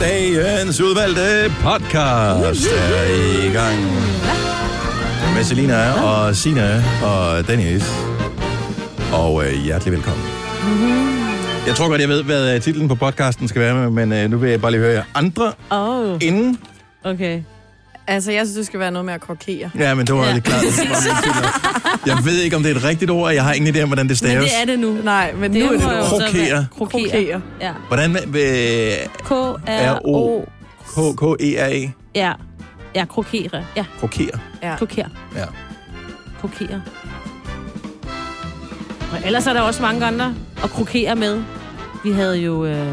Dagens udvalgte podcast er i gang med Selina og Sina og Dennis. Og øh, hjertelig velkommen. Jeg tror godt, jeg ved, hvad øh, titlen på podcasten skal være, men øh, nu vil jeg bare lige høre jer andre oh, inden. okay. Altså, jeg synes, det skal være noget med at krokere. Ja, men det var Ja. klart. det titel. Jeg ved ikke, om det er et rigtigt ord, og jeg har ingen idé om, hvordan det Men staves. det er det nu. Nej, men Det nu er det Krokere. Krokere. Krokere. Ja. Hvordan vil K-R-O. K-K-E-R-E? Ja. Ja, krokere. Ja, Krokere. Ja. krokere. Ja. Krokere. Og ellers er der også mange andre at krokere med. Vi havde jo øh,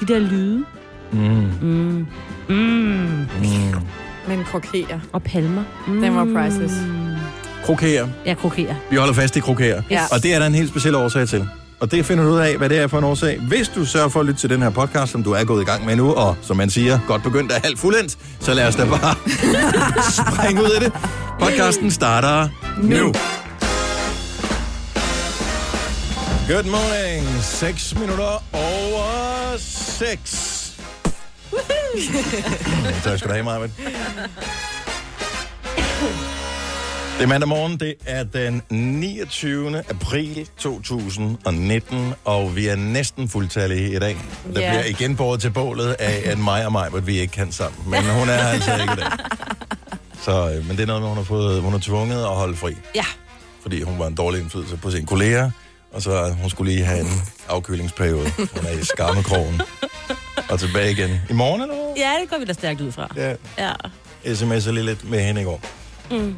de der lyde. Mm. Mm. Mm. Mm. Men krokere. Og palmer. Mm. Den var priceless. Krokere. Ja, krokere. Vi holder fast i krokere. Ja. Og det er der en helt speciel årsag til. Og det finder du ud af, hvad det er for en årsag. Hvis du sørger for at lytte til den her podcast, som du er gået i gang med nu, og som man siger, godt begyndt er halvt fuldendt, så lad os da bare springe ud af det. Podcasten starter nu. Good morning. 6 minutter over 6. tak skal du have, Marvind. Det er mandag morgen, det er den 29. april 2019, og vi er næsten fuldtallige i dag. Der Ja. bliver igen båret til bålet af, at mig og mig, at vi ikke kan sammen. Men hun er altså ikke i dag. Så, øh, men det er noget med, hun har fået, hun er tvunget at holde fri, Ja. fordi hun var en dårlig indflydelse på sine kolleger, og så hun skulle lige have en afkølingsperiode. Hun er i skammekrogen. Og tilbage igen i morgen, eller hvad? Ja, det går vi da stærkt ud fra. Ja, Ja. sms'er lige lidt med hende i går. Mm.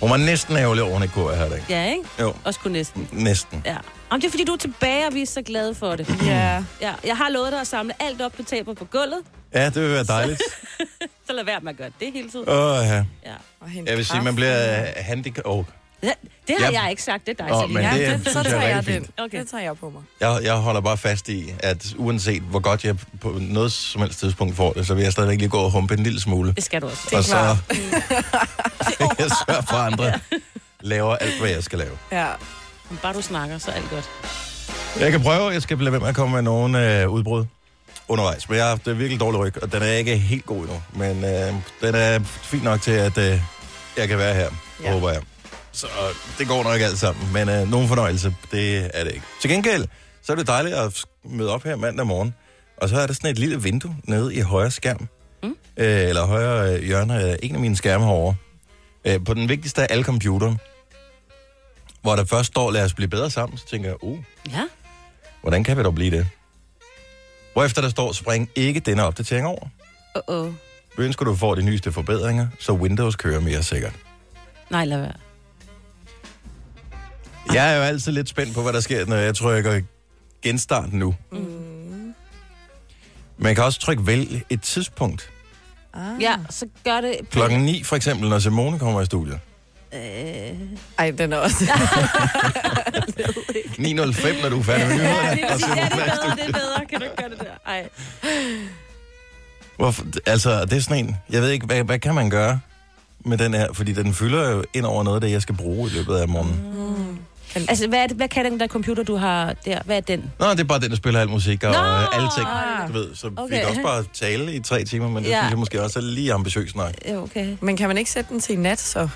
Hun var næsten ærgerlig over, at hun ikke kunne være her i dag. Ja, ikke? Jo, Også kun næsten. næsten. Ja. Jamen, det er fordi, du er tilbage, og vi er så glade for det. Ja. Ja, jeg har lovet dig at samle alt op på taber på gulvet, Ja, det vil være dejligt. så lad være med at gøre det hele tiden. Åh, ja. Ja. Og hente Jeg vil sige, man bliver handicap... Oh. Ja, Det har Ja. jeg ikke sagt, det er dig, Selina. men det Ja, er- det, så jeg er tager jeg rigtig den. fint. Okay. Det tager jeg på mig. Jeg, jeg holder bare fast i, at uanset hvor godt jeg på noget som helst tidspunkt får det, så vil jeg stadigvæk lige gå og humpe en lille smule. Det skal du også. Og så klart. vil jeg sørge for, andre laver alt, hvad jeg skal lave. Ja. Men Bare du snakker, så er alt godt. Jeg kan prøve, jeg skal lade være med at komme med nogen øh, udbrud undervejs. Men jeg har haft øh, virkelig dårlig ryg, og den er ikke helt god endnu. Men øh, den er fin nok til, at øh, jeg kan være her, ja. Ja. håber jeg. Så det går nok alt sammen. Men øh, nogen fornøjelse, det er det ikke. Til gengæld, så er det dejligt at møde op her mandag morgen. Og så er der sådan et lille vindue nede i højre skærm. Mm. Øh, eller højre øh, hjørne af en af mine skærme herovre. Øh, på den vigtigste af alle computere. Hvor der først står, lad os blive bedre sammen. Så tænker jeg, uh, Ja. Hvordan kan vi dog blive det? Hvorefter der står, spring ikke denne opdatering over. Uh-oh. Vi ønsker, du får de nyeste forbedringer, så Windows kører mere sikkert. Nej, lad være. Jeg er jo altid lidt spændt på, hvad der sker, når jeg trykker genstart nu. Mm. Man kan også trykke vælg et tidspunkt. Ah. Ja, så gør det... Klokken 9 for eksempel, når Simone kommer i studiet. Øh, Ej, den er også... 9.05, når du er færdig med ja, nyhederne. det er, ja, det er i bedre, det er bedre. Kan du ikke gøre det der? Ej. Hvorfor? Altså, det er sådan en... Jeg ved ikke, hvad, hvad kan man gøre med den her? Fordi den fylder jo ind over noget af det, jeg skal bruge i løbet af morgenen. Mm. Altså, hvad, er det, hvad kan den der computer, du har der? Hvad er den? Nå, det er bare den, der spiller al musik og Nå! Alle ting. Ah. Du ved, så okay. vi kan også bare tale i tre timer, men det Ja. synes jeg måske også er lige ambitiøst nok. Okay. Men kan man ikke sætte den til i nat, så?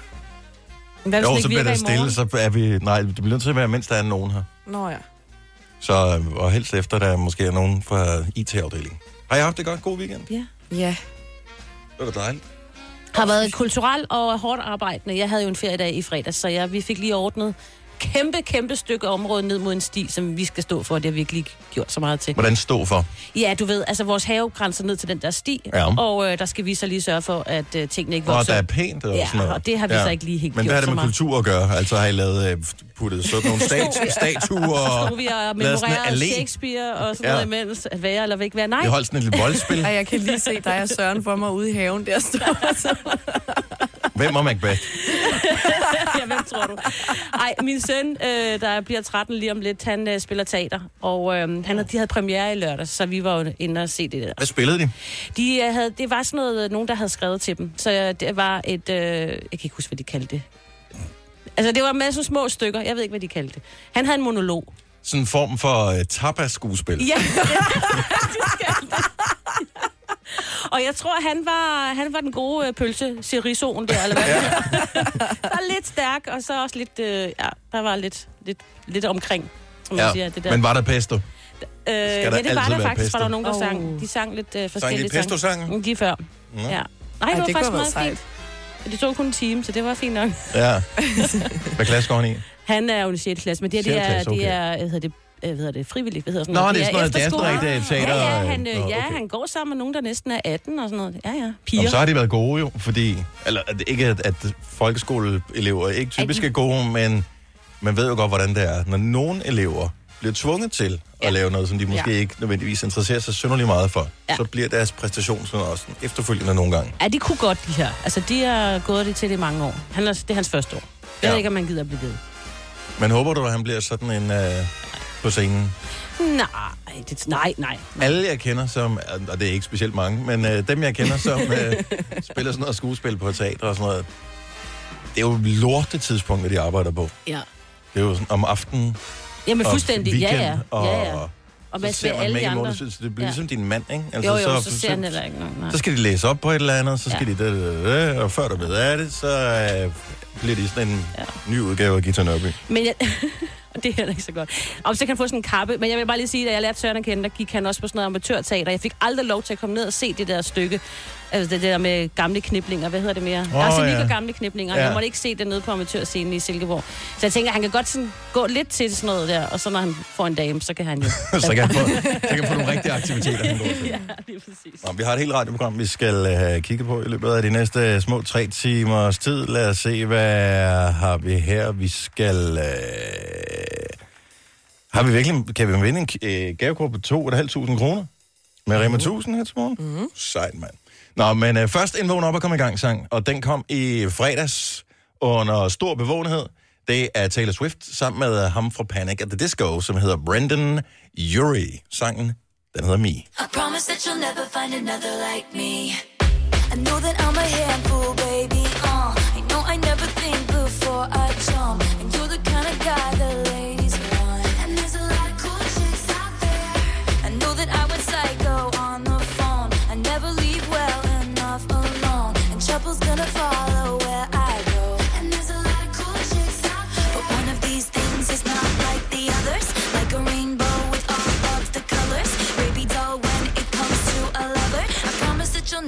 Hvad Jo, så bliver i morgen? stille, så er vi... Nej, det bliver nødt til at være, mens der er nogen her. Nå ja. Så, øh, og helst efter, der måske er nogen fra IT-afdelingen. Har jeg haft det godt? God weekend? Ja. Ja. Det var dejligt. Har været kulturelt og hårdt arbejdende. Jeg havde jo en feriedag i fredags, så jeg, vi fik lige ordnet kæmpe, kæmpe stykke område ned mod en sti, som vi skal stå for. Det har vi ikke lige gjort så meget til. Hvordan stå for? Ja, du ved, altså vores have grænser ned til den der sti, Ja. og øh, der skal vi så lige sørge for, at øh, tingene ikke Og vokser. der er pænt og ja, sådan noget. og det har vi så ikke lige helt Men gjort hvad er det med meget. kultur at gøre? Altså har I lavet, øh, puttet sådan nogle stat, statuer og Stod vi og memorerede? Shakespeare og sådan Ja. noget imens, at være eller ikke være. Nej, Vi holdt sådan et lille voldspil. Ej, jeg kan lige se dig og Søren for mig ude i haven der står. Så. Hvem var Macbeth? ja, hvem tror du? Ej, min søn, øh, der bliver 13 lige om lidt, han øh, spiller teater, og øh, han, de havde premiere i lørdag, så vi var jo inde og se det der. Hvad spillede de? De øh, havde, det var sådan noget, nogen der havde skrevet til dem, så øh, det var et, øh, jeg kan ikke huske, hvad de kaldte det. Altså, det var en masse små stykker, jeg ved ikke, hvad de kaldte det. Han havde en monolog. Sådan en form for uh, tapas-skuespil. Ja, det det. Og jeg tror, han var, han var den gode øh, pølse, Cerison der, eller hvad ja. Der var lidt stærk, og så også lidt, øh, ja, der var lidt, lidt, lidt omkring, som man siger. Det der. Men var der pesto? øh, ja, det var der faktisk, pesto? var der nogen, der Oh. sang. De sang lidt øh, forskellige pesto-sangen? Mm, Lige før, Nå. ja. Nej, Ej, det var det faktisk meget været fint. Det tog kun en time, så det var fint nok. Ja. Hvad klasse går han i? Han er jo i 6. klasse, men det, her, det, er, klasse, okay. det er, hvad hedder det, øh, hvad hedder det, frivilligt, hvad hedder sådan Nå, noget. det er sådan noget dansk teater. Ja, ja, han, øh, Nå, ja, okay. han går sammen med nogen, der næsten er 18 og sådan noget. Ja, ja, piger. Jamen, så har de været gode jo, fordi... Eller at ikke, at, at folkeskoleelever ikke typisk er gode, men man ved jo godt, hvordan det er. Når nogle elever bliver tvunget til at Ja. lave noget, som de måske Ja. ikke nødvendigvis interesserer sig synderligt meget for, Ja. så bliver deres præstation sådan også efterfølgende nogle gange. Ja, de kunne godt, de her. Altså, de har gået det til det i mange år. Han er, det er hans første år. Jeg Ja. ved ikke, om man gider at blive ved. Men håber du, at han bliver sådan en øh, på scenen? Nej, det, nej, nej. Alle, jeg kender, som, og det er ikke specielt mange, men øh, dem, jeg kender, som øh, spiller sådan noget skuespil på teater og sådan noget, det er jo lorte tidspunkter, de arbejder på. Ja. Det er jo sådan om aftenen Jamen, fuldstændig. weekend, ja, ja. og, ja, ja. Og så man ser ser man alle de andre. så det bliver Ja. ligesom din mand, ikke? Jo, jo, så, ser han heller ikke. Nej. så skal de læse op på et eller andet, så skal Ja. de det, det, det, og før du ved af det, så øh, bliver de sådan en Ja. ny udgave af Gita Nørby. Men jeg, og det er heller ikke så godt. Og så kan han få sådan en kappe. Men jeg vil bare lige sige, at jeg lærte Søren at kende, der gik han også på sådan noget amatørteater. Jeg fik aldrig lov til at komme ned og se det der stykke. Altså det der med gamle kniblinger. Hvad hedder det mere? Åh, Oh, altså ja. gamle kniblinger. Ja. Jeg måtte ikke se det nede på amatørscenen i Silkeborg. Så jeg tænker, at han kan godt sådan gå lidt til sådan noget der. Og så når han får en dame, så kan han jo... så kan han få, så kan få nogle rigtige aktiviteter, han går til. ja, lige præcis. Nå, vi har et helt radioprogram, vi skal have kigget på i løbet af de næste små tre timers tid. Lad os se, hvad har vi her. Vi skal... Øh... Har vi virkelig... Kan vi vinde en øh, gavekort på 2.500 kroner? Med Rema 1000 her til morgen? Mm. Sejt, mand. Nå, men øh, først en vågn op og kom i gang sang, og den kom i fredags under stor bevågenhed. Det er Taylor Swift sammen med ham fra Panic at the Disco, som hedder Brendan Urie. Sangen, den hedder Me. I promise that you'll never find another like me. I know that I'm a handful, baby. Uh, I know I never think before I jump.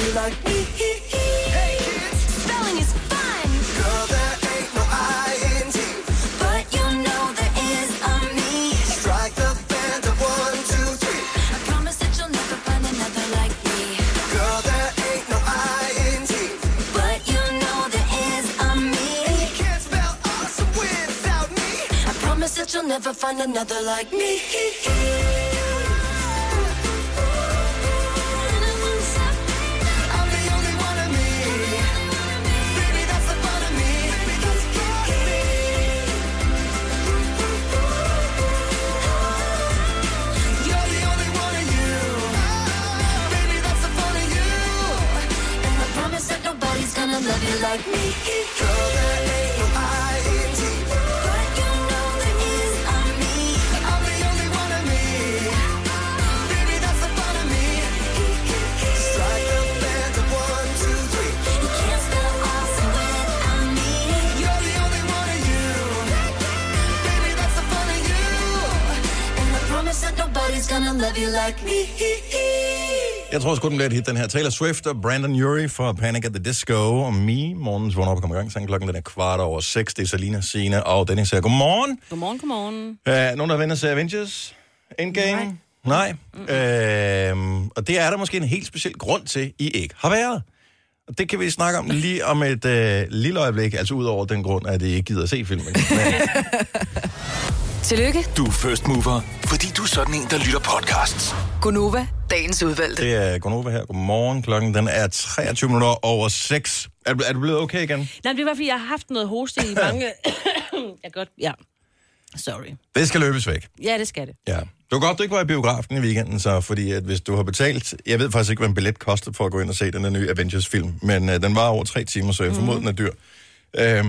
you like me. Hey kids, Spelling is fun, girl, there ain't no I in T. but you know there is a me. Strike the band of one, two, three. I promise that you'll never find another like me. Girl, there ain't no I in T. But you know there is a You can't spell awesome without me. I promise that you'll never find another like me. gonna love you like me. But you know on me. I'm the only one of me. Baby, that's of me. Strike the band one, two, three. You can't me. You're the only one of you. Baby, that's the fun of you. And I promise that nobody's gonna love you like me. Jeg tror sgu, den bliver et hit, den her. Taylor Swift og Brandon Urie fra Panic at the Disco og Me. Morgens vågner op og kommer i gang. Sangen klokken den er kvart over seks. Det er Salina, Sina og Dennis her. Godmorgen. Godmorgen, godmorgen. Uh, nogen, der vender sig Avengers Endgame? Nej. Nej. Uh, og det er der måske en helt speciel grund til, I ikke har været. Og det kan vi snakke om lige om et uh, lille øjeblik, altså ud over den grund, at I ikke gider at se filmen. Men, Tillykke, Du er first mover, fordi du er sådan en, der lytter podcasts. Gunova, dagens udvalgte. det er Gunova her. Godmorgen. Klokken den er 23 minutter over 6. Er, du- er du blevet okay igen? Nej, det var, fordi jeg har haft noget hoste i mange... jeg godt... Ja. Sorry. Det skal løbes væk. Ja, det skal det. Ja. Det var godt, du ikke var i biografen i weekenden, så, fordi at hvis du har betalt... Jeg ved faktisk ikke, hvad en billet kostede for at gå ind og se den her nye Avengers-film, men øh, den var over tre timer, så jeg formoder, den er dyr. Øh,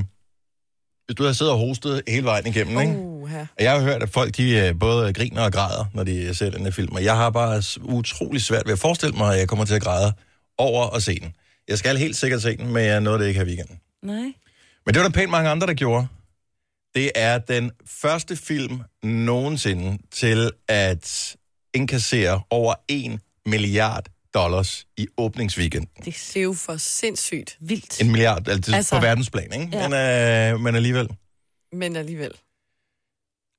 hvis du har siddet og hostet hele vejen igennem, ikke? Uh, her. Og Jeg har hørt, at folk de øh, både griner og græder, når de ser den her film, og jeg har bare utrolig svært ved at forestille mig, at jeg kommer til at græde over at se den. Jeg skal helt sikkert se den, men jeg nåede det ikke her weekenden. Nej. Men det var der pænt mange andre, der gjorde. Det er den første film nogensinde til at inkassere over 1 milliard dollars i åbningsweekend. Det Det er er jo for sindssygt, vildt. En milliard, altså, altså på verdensplan, ikke? Ja. Men, øh, men alligevel. men alligevel.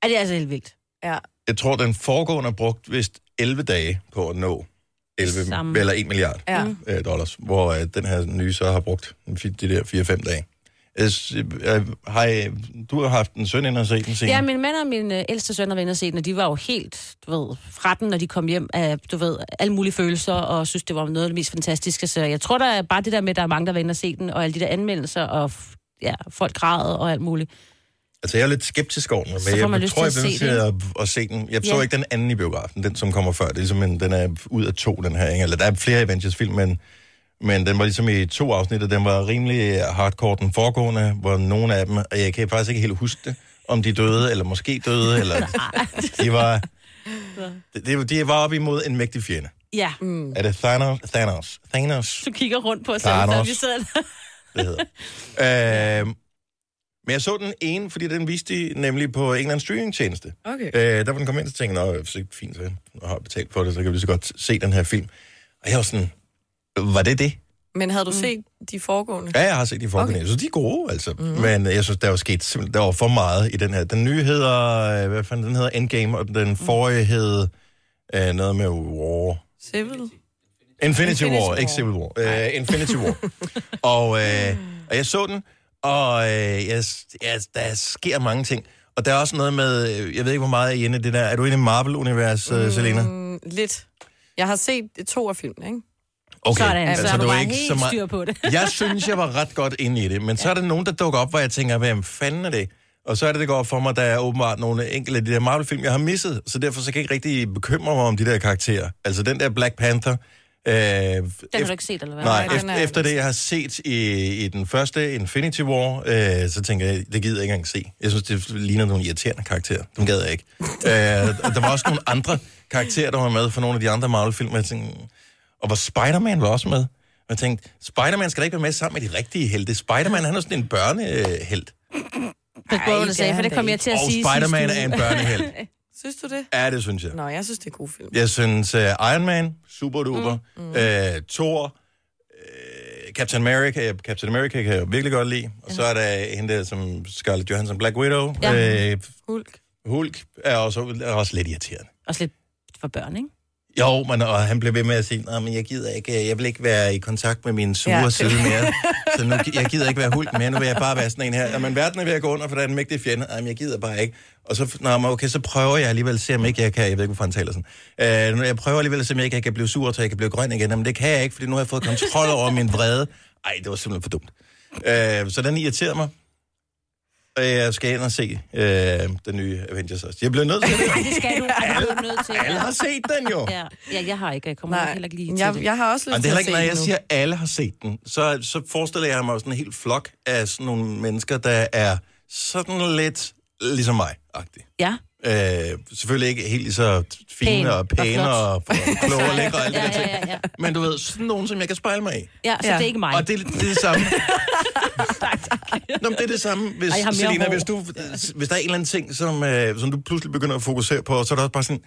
Ej, det er altså helt vildt. Ja. Jeg tror, den foregående har brugt vist 11 dage på at nå 11, Samme. eller 1 milliard Ja. Øh, dollars, hvor øh, den her nye så har brugt de der 4-5 dage. S- øh, har I, du har haft en søn ind og set den scene? Ja, min mand og min øh, ældste søn har været inde og set den, og de var jo helt, du ved, fra den, når de kom hjem af, du ved, alle mulige følelser, og synes, det var noget af det mest fantastiske. Så jeg tror, der er bare det der med, at der er mange, der var inde og se den, og alle de der anmeldelser, og ja, folk græder og alt muligt. Altså, jeg er lidt skeptisk over den, men jeg, tror, jeg bliver nødt se til at, at se den. Jeg så Ja. ikke den anden i biografen, den som kommer før. Det er ligesom en, den er ud af to, den her. Ikke? Eller der er flere Avengers-film, men, men den var ligesom i to afsnit, og den var rimelig hardcore den foregående, hvor nogle af dem, og jeg kan faktisk ikke helt huske det, om de døde, eller måske døde, eller de var... Det, det, de var op imod en mægtig fjende. Ja, Mm. Er det Thanos? Thanos? Thanos? du kigger rundt på os, selv, vi sidder der. det hedder. øh, men jeg så den ene, fordi den viste de nemlig på en eller anden streamingtjeneste. Okay. Øh, der var den kom ind, og tænkte, jeg, så fint, så jeg har betalt for det, så kan vi lige så godt se den her film. Og jeg var sådan, var det det? Men havde du set de foregående? Ja, jeg har set de foregående. Okay. Jeg synes, de er gode, altså. Mm-hmm. Men jeg synes, der var sket simpelthen, der var for meget i den her. Den nye hedder, øh, hvad fanden, den hedder Endgame, og den forrige hed øh, noget med War. Civil? Infinity, Infinity War, War. ikke Civil War. Uh, Infinity War. og, øh, og jeg så den, og øh, jeg, jeg, der sker mange ting. Og der er også noget med, øh, jeg ved ikke, hvor meget er I inde i det der. Er du inde i Marvel-univers, mm. Selena? Mm, lidt. Jeg har set to af filmene, ikke? Okay, Sådan, altså, så er du bare ikke så meget... styr på det. Jeg synes, jeg var ret godt inde i det, men så er der nogen, der dukker op, hvor jeg tænker, hvem fanden er det? Og så er det, det går op for mig, der er åbenbart nogle enkelte af de der Marvel-film, jeg har misset, så derfor så kan jeg ikke rigtig bekymre mig om de der karakterer. Altså den der Black Panther... Øh, Den har du ikke set, eller hvad? Nej, Nej, efter, er- det, jeg har set i, i den første Infinity War, øh, så tænker jeg, det gider jeg ikke engang se. Jeg synes, det ligner nogle irriterende karakterer. Dem gad jeg ikke. øh, der var også nogle andre karakterer, der var med for nogle af de andre Marvel-film. Jeg tænkte, og hvor Spider-Man var også med. Og jeg tænkte, Spider-Man skal da ikke være med sammen med de rigtige helte. Spider-Man, han er sådan en børnehelt. Hvad Ej, du det sagde, for det kom jeg til at Og sige Spider-Man sidste er en børnehelt. Synes du det? Ja, det synes jeg. Nå, jeg synes, det er gode film. Jeg synes, uh, Iron Man, super duper. Mm. Mm. Uh, Thor, uh, Captain America, Captain America kan jeg virkelig godt lide. Og så er der hende der, som Scarlett Johansson, Black Widow. Ja. Uh, Hulk. Hulk er også, er også lidt irriterende. Også lidt for børn, ikke? Jo, men og han blev ved med at sige, "Nå, men jeg gider ikke, jeg vil ikke være i kontakt med min sure Ja. side mere. Så nu, jeg gider ikke være hulk mere, nu vil jeg bare være sådan en her. Jamen, verden er ved at gå under, for der er en mægtig fjende. Jamen, jeg gider bare ikke. Og så, nå, men okay, så prøver jeg alligevel at se, om ikke jeg kan, jeg ved ikke, hvorfor han taler sådan. Øh, jeg prøver alligevel at se, om jeg ikke kan blive sur, så jeg kan blive grøn igen. Men det kan jeg ikke, fordi nu har jeg fået kontrol over min vrede. Ej, det var simpelthen for dumt. Øh, så den irriterer mig. Og jeg skal ind og se øh, den nye Avengers også. Jeg bliver nødt til det. Ej, det skal du. Ej, det er du nødt til. Alle har set den jo. Ja, ja jeg har ikke. Jeg kommer Nej, heller ikke lige til jeg, det. jeg har også lyst til er heller at ikke, se når den jeg nu. siger, at alle har set den, så, så forestiller jeg mig sådan en helt flok af sådan nogle mennesker, der er sådan lidt ligesom mig, agtig. Ja. Øh, selvfølgelig ikke helt lige så fine Pæn og pæne og, og kloge og lækre og de Ja, der ting. ja, ja, ja. Men du ved, sådan nogen, som jeg kan spejle mig i. Ja, så Ja. det er ikke mig. Og det, det er det samme. Nå, men det er det samme, hvis, Ej, Selina, hvis, du, hvis der er en eller anden ting, som, øh, som du pludselig begynder at fokusere på, så er det også bare sådan,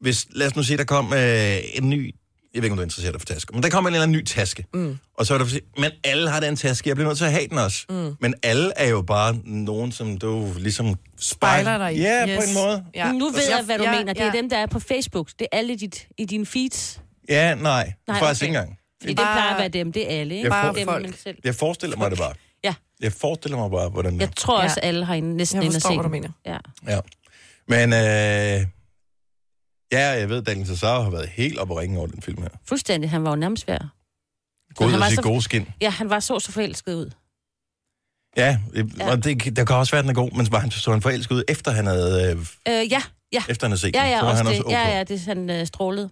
hvis, lad os nu sige, der kom øh, en ny, jeg ved ikke, om du er interesseret for tasker, men der kom en eller anden ny taske. Mm. Og så er der, men alle har den taske, jeg bliver nødt til at have den også. Mm. Men alle er jo bare nogen, som du ligesom Spejler dig i. Ja, Yes. på en måde. Ja. Nu ved jeg, hvad du Ja, mener. Det er ja. dem, der er på Facebook. Det er alle i, dit, i dine feeds. Ja, nej, Nej, faktisk okay. ikke engang. Fordi det Bare- plejer at være dem. Det er alle, ikke? Jeg Bare dem, folk. selv. Jeg forestiller mig det bare. Ja, Jeg forestiller mig bare, hvordan det jeg tror også, Ja. alle har en- næsten Jeg inde at forstår, se hvad du mener. Ja. Ja. Men øh, ja, jeg ved, Daniel Cesar har været helt op og ringe over den film her. Fuldstændig. Han var jo nærmest værd. Gå ud sige så- gode skin. Ja, han var så så forelsket ud. Ja, ja. og det, der kan også være, at den er god, men var han så han forelsket ud, efter han havde, øh, Øh, ja, ja. efter han havde set Ja, den. ja, så var også han det. også Ja, ok. ja, det er han øh, strålede.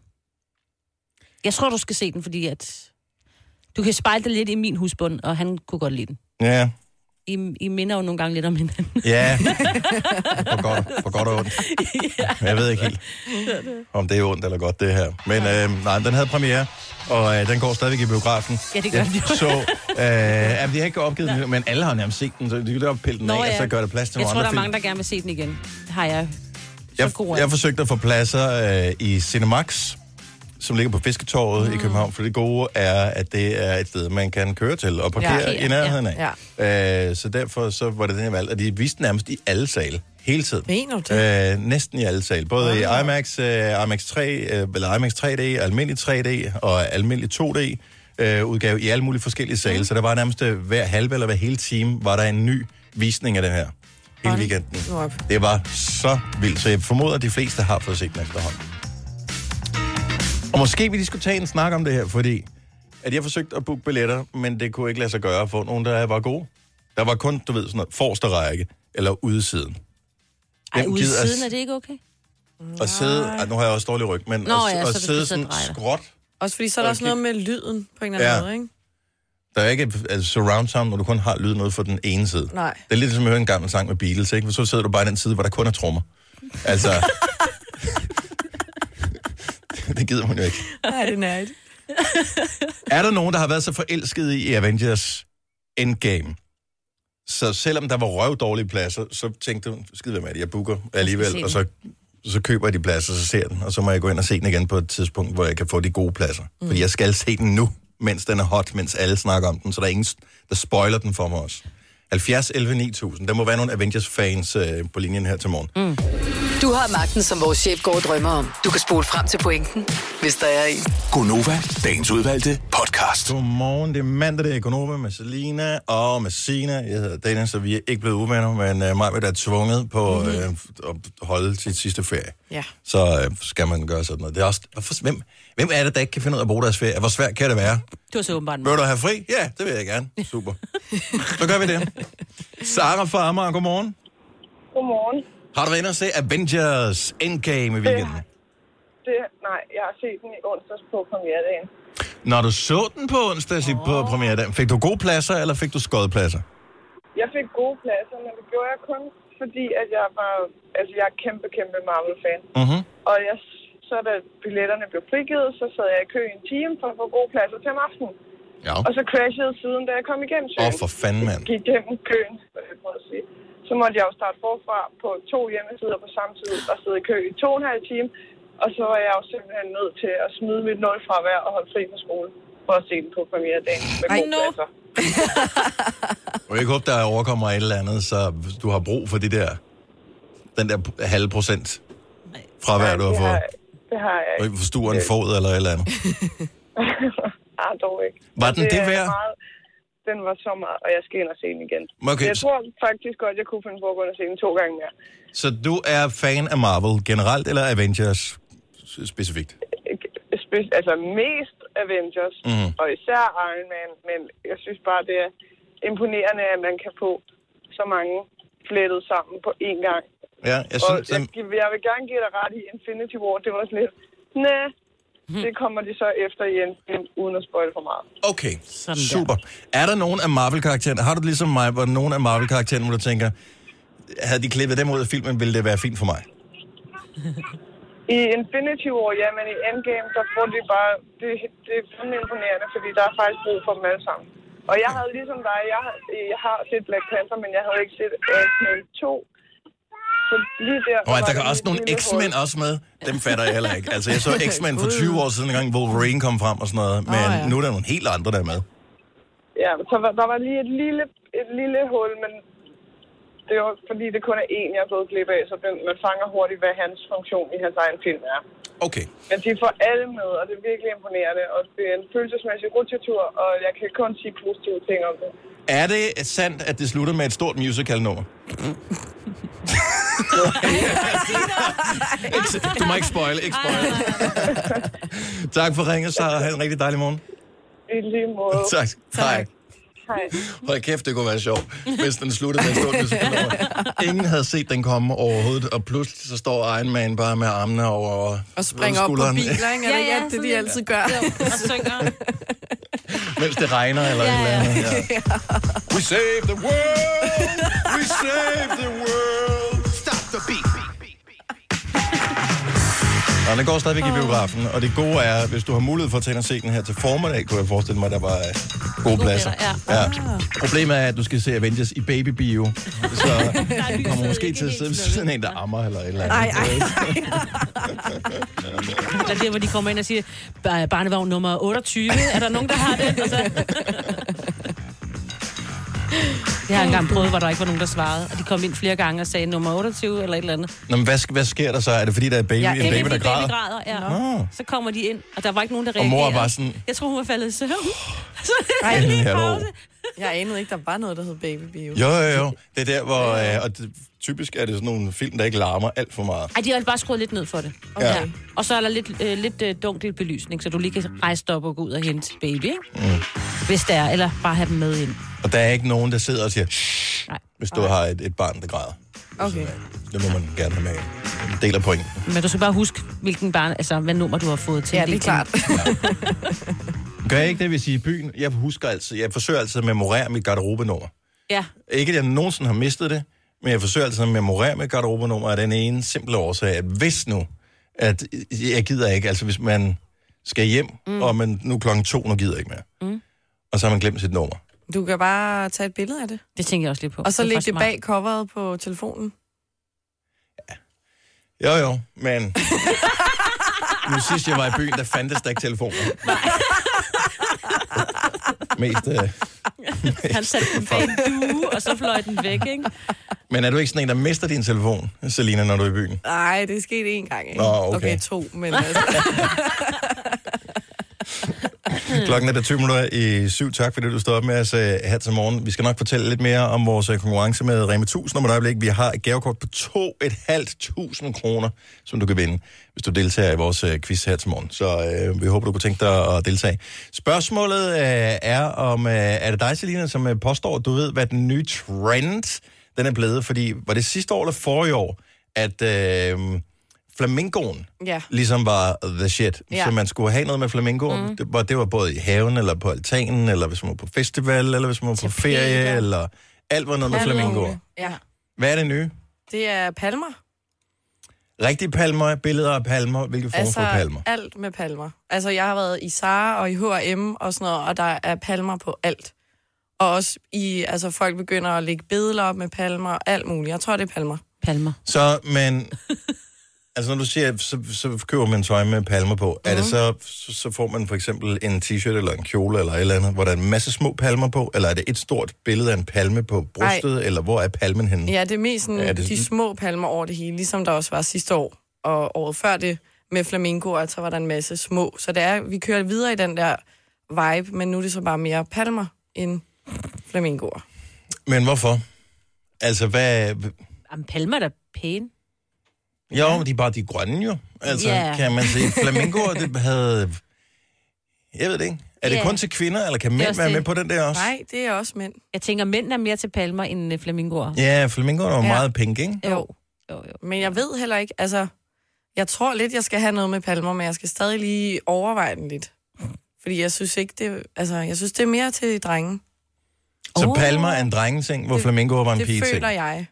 Jeg tror, du skal se den, fordi at... Du kan spejle dig lidt i min husbund, og han kunne godt lide den. Ja, I, I minder jo nogle gange lidt om hinanden. ja. for, godt, for godt og ondt. Men jeg ved ikke helt, om det er ondt eller godt, det her. Men øh, nej, den havde premiere, og øh, den går stadigvæk i biografen. Ja, det gør Jeg den jo. Så, øh, jamen, de har ikke opgivet den, men alle har nærmest set den, så de kan godt pille den Nå, af, og ja. så gør det plads til Jeg nogle tror, der andre er film. mange, der gerne vil se den igen. Har jeg. Jeg, er jeg forsøgte at få pladser øh, i Cinemax, som ligger på Fisketorvet mm. i København, for det gode er, at det er et sted, man kan køre til og parkere Ja, i nærheden af. ja. Øh, så derfor så var det den, jeg valgte, og de viste nærmest i alle sale, hele tiden. Mener du det? Øh, næsten i alle sal. Både i IMAX, øh, IMAX 3, øh, eller IMAX 3D, almindelig 3D og almindelig 2D øh, udgave i alle mulige forskellige sale. Mm. Så der var nærmest øh, hver halve eller hver hele time, var der en ny visning af den her. Hele weekenden. Det var så vildt, så jeg formoder, at de fleste har fået set den efterhånden. Og måske vi lige skulle tage en snak om det her, fordi at jeg forsøgte at booke billetter, men det kunne ikke lade sig gøre at få nogen, der var gode. Der var kun, du ved, sådan noget forreste række, eller udesiden. Ej, Hvem gider at- siden er det ikke okay? Og sidde, ej, nu har jeg også dårlig ryg, men Nå, at, ja, at så du sidde sådan og dreje dig. skråt. Også fordi så er der også noget med lyden på en eller anden Ja. måde, ikke? Der er ikke altså, surround sound, når du kun har lyd noget for den ene side. Nej. Det er lidt som at høre en gammel sang med Beatles, ikke? Så sidder du bare i den side, hvor der kun er trommer. Altså... det gider man jo ikke. Nej, det er nært. Er der nogen, der har været så forelsket i Avengers Endgame? Så selvom der var røvdårlige pladser, så tænkte du, skid være med det, jeg booker alligevel, og så, så køber jeg de pladser, så ser den, og så må jeg gå ind og se den igen på et tidspunkt, hvor jeg kan få de gode pladser. Mm. Fordi jeg skal se den nu, mens den er hot, mens alle snakker om den, så der er ingen, der spoiler den for mig også. 70 11 9000. Der må være nogle Avengers-fans øh, på linjen her til morgen. Mm. Du har magten, som vores chef går og drømmer om. Du kan spole frem til pointen, hvis der er en. Gonova, dagens udvalgte podcast. Godmorgen, det er mandag, det er Økonomer med Selina og med Sina. Jeg hedder Dennis, så vi er ikke blevet uvenner, men uh, mig er tvunget på mm-hmm. øh, at holde sit sidste ferie. Ja. Så øh, skal man gøre sådan noget. Det er også, hvorfor- hvem, hvem er det, der ikke kan finde ud af at bruge deres ferie? Hvor svært kan det være? Det var så åbenbart Vil du have fri? Ja, det vil jeg gerne. Super. Så gør vi det. Sara fra Amager, godmorgen. Godmorgen. Har du været inde og se Avengers Endgame i weekenden? Det, nej, jeg har set den i onsdags på premieredagen. Når du så den på onsdag oh. på premieredagen, fik du gode pladser, eller fik du skåret pladser? Jeg fik gode pladser, men det gjorde jeg kun, fordi at jeg var... Altså, jeg er kæmpe, kæmpe Marvel-fan. Mhm. Og jeg, så da billetterne blev frigivet, så sad jeg i kø i en time for at få gode pladser til om aftenen. Ja. Og så crashede siden, da jeg kom igennem Åh, oh, for fanden, mand. gik gennem køen, hvad jeg sige. Så måtte jeg jo starte forfra på to hjemmesider på samme tid og sidde i kø i to og en halv time. Og så var jeg jo simpelthen nødt til at smide mit nul fra hver og holde fri fra skole for at se den på premieredagen med Ej, gode pladser. Og jeg håber, der overkommer et eller andet, så du har brug for de der, den der halve procent fra hver, du har det, fået. det har jeg Og ikke. ikke forstuer en fod eller et eller andet. ah, dog ikke. Var den det er værd? Meget, den var så meget, og jeg skal ind og se den igen. Okay, jeg tror faktisk godt, jeg kunne finde på at gå ind og se den to gange mere. Så du er fan af Marvel generelt, eller Avengers specifikt? Spe- altså mest Avengers, mm. og især Iron Man, men jeg synes bare, det er imponerende, at man kan få så mange flettet sammen på én gang. Ja, jeg Og synes, jeg, den, jeg vil gerne give dig ret i Infinity War, det var sådan lidt, Mhm. Det kommer de så efter i Endgame, uden at spoil for meget. okay, Sådan der. super. Er der nogen af Marvel-karaktererne, har du det ligesom mig, hvor nogen af Marvel-karaktererne, hvor du tænker, havde de klippet dem ud af filmen, ville det være fint for mig? I Infinity War, ja, men i Endgame, der får de bare... Det, det er fandme imponerende, fordi der er faktisk brug for dem alle sammen. Og jeg havde ligesom dig, jeg, har- jeg har set Black Panther, men jeg havde ikke set Ant-Man 2. så lige der... Og at der er også nogle. X-Men også med. Dem fatter jeg heller ikke. Altså, jeg så X-Men for 20 år siden, en gang Wolverine kom frem og sådan noget. Men Åh, ja. nu er der nogle helt andre, der er med. Ja, så var, der var lige et lille, et lille hul, men det er jo fordi, det kun er én, jeg er gået glip af, så den, man fanger hurtigt, hvad hans funktion i hans egen film er. Okay. Men de får alle med, og det er virkelig imponerende, og det er en følelsesmæssig rutsjetur, og jeg kan kun sige positive ting om det. Er det sandt, at det slutter med et stort musical-nummer? Du må ikke spoil, ikke spoil. tak for ringet, så Ha' en rigtig dejlig morgen. I lige måde. Tak. Hej. Hej. Hold kæft, det kunne være sjovt, hvis den sluttede med et stort musical-nummer. Ingen havde set den komme overhovedet, og pludselig så står Iron Man bare med armene over Og springer op på biler, ikke? Er det ikke alt det, de altid gør? Og synger. mens det regner eller Ja, et eller ja. andet. Ja. We save the world! We save the world! Og den går stadigvæk i biografen, og det gode er, hvis du har mulighed for at tage ind og se den her til formiddag, kunne jeg forestille mig, at der var øh, gode pladser. billetter, Ja. Problemet er, at du skal se Avengers i babybio, så kommer måske til at sidde ved siden af en, der ammer eller et eller andet. Ej, ej. Eller der, hvor de kommer ind og siger, "Bar- barnevogn nummer 28, er der nogen, der har den? Og så... Det har jeg engang prøvet, hvor der ikke var nogen, der svarede. Og de kom ind flere gange og sagde nummer 28 eller et eller andet. Nå, men hvad, sk- hvad sker der så? Er det fordi, der er baby, Ja, en Det er baby, der fordi græder? græder, ja. Nå. Så kommer de ind, og der var ikke nogen, der Og reagerede. mor er bare sådan, Jeg tror, hun var faldet i søvn. Så Ej, lige hallo. pause. Jeg anede ikke, der var noget, der hed Baby Bio. jo, jo, jo. Det er der, hvor... Øh, og det, typisk er det sådan nogle film, der ikke larmer alt for meget. Ej, de har bare skruet lidt ned for det. Okay. Ja. Og så er der lidt, øh, lidt øh, dunkel belysning, så du lige kan rejse op og gå ud og hente baby, ikke? Mm. Hvis der er, eller bare have dem med ind. Og der er ikke nogen, der sidder og siger, Nej. hvis du har et, et barn, der græder. Okay. Det må man gerne have med. En del af pointen. Men du skal bare huske, hvilken barn, altså, hvad nummer du har fået til. Ja, det er klart. Gør jeg ikke det, hvis I er i byen? Jeg husker altid, jeg forsøger altid at memorere mit garderobenummer. Ja, Ikke, at jeg nogensinde har mistet det, men jeg forsøger altid at memorere mit garderobenummer af den ene simple årsag, at hvis nu, at jeg gider ikke, altså hvis man skal hjem, mm. og man nu klokken to, nu gider jeg ikke mere. Mm. Og så har man glemt sit nummer. Du kan bare tage et billede af det. det tænker jeg også lidt på. Og så lægge det bag coveret på telefonen. Jo, jo, men... nu sidst jeg var i byen, der fandtes der ikke telefoner. Mest, øh, Han satte den bag en due, og så fløj den væk, ikke? men er du ikke sådan en, der mister din telefon, Selina, når du er i byen? Nej, det er sket én gang, ikke? Nå, okay. okay to, men altså, Øh. Klokken er der 20 minutter i syv. Tak fordi du stod op med os uh, her til morgen. Vi skal nok fortælle lidt mere om vores uh, konkurrence med Rema 1000 om et øjeblik. Vi har et gavekort på 2.500 kroner, som du kan vinde, hvis du deltager i vores uh, quiz her til morgen. Så uh, vi håber, du kunne tænke dig at deltage. Spørgsmålet uh, er om, uh, er det dig, Selina, som uh, påstår, at du ved, hvad den nye trend den er blevet? Fordi var det sidste år eller forrige år, at uh, flamingoen ja. ligesom var the shit. Ja. Så man skulle have noget med flamingo. Mm. Det, var, det var både i haven, eller på altanen, eller hvis man var på festival, eller hvis man var på Tapeter. ferie, eller alt var noget med flamingoer. Ja. Hvad er det nye? Det er palmer. Rigtige palmer, billeder af palmer, hvilke form Altså for palmer? alt med palmer. Altså jeg har været i Zara og i H&M og sådan noget, og der er palmer på alt. Og også i, altså folk begynder at lægge billeder op med palmer, alt muligt. Jeg tror, det er palmer. Palmer. Så, men... Altså, når du siger, så, så køber man tøj med palmer på. Mm. Er det så, så, så får man for eksempel en t-shirt eller en kjole eller et eller andet, hvor der er en masse små palmer på? Eller er det et stort billede af en palme på brystet? Ej. Eller hvor er palmen henne? Ja, det er mest sådan, ja, det- det... de små palmer over det hele, ligesom der også var sidste år. Og året før det med flamingo, og så var der en masse små. Så det er, vi kører videre i den der vibe, men nu er det så bare mere palmer end flamingoer. Men hvorfor? Altså, hvad... Jamen, palmer er da pæne. Jo, men de er bare de grønne jo. Altså, Ja. yeah. kan man sige. Flamingoer, det havde... Jeg ved det ikke. Er det Ja. kun til kvinder, eller kan Det mænd være det. med på den der også? Nej, det er også mænd. Jeg tænker, mænd er mere til palmer end øh, flamingoer. Ja, flamingoer er jo Ja. meget pink, ikke? Jo. jo, jo. Men jeg ved heller ikke, altså... Jeg tror lidt, jeg skal have noget med palmer, men jeg skal stadig lige overveje den lidt. Fordi jeg synes ikke, det... Altså, jeg synes, det er mere til drenge. Så Åh. palmer er en drengeting, hvor Det- flamingoer var en Det pigeting. føler jeg.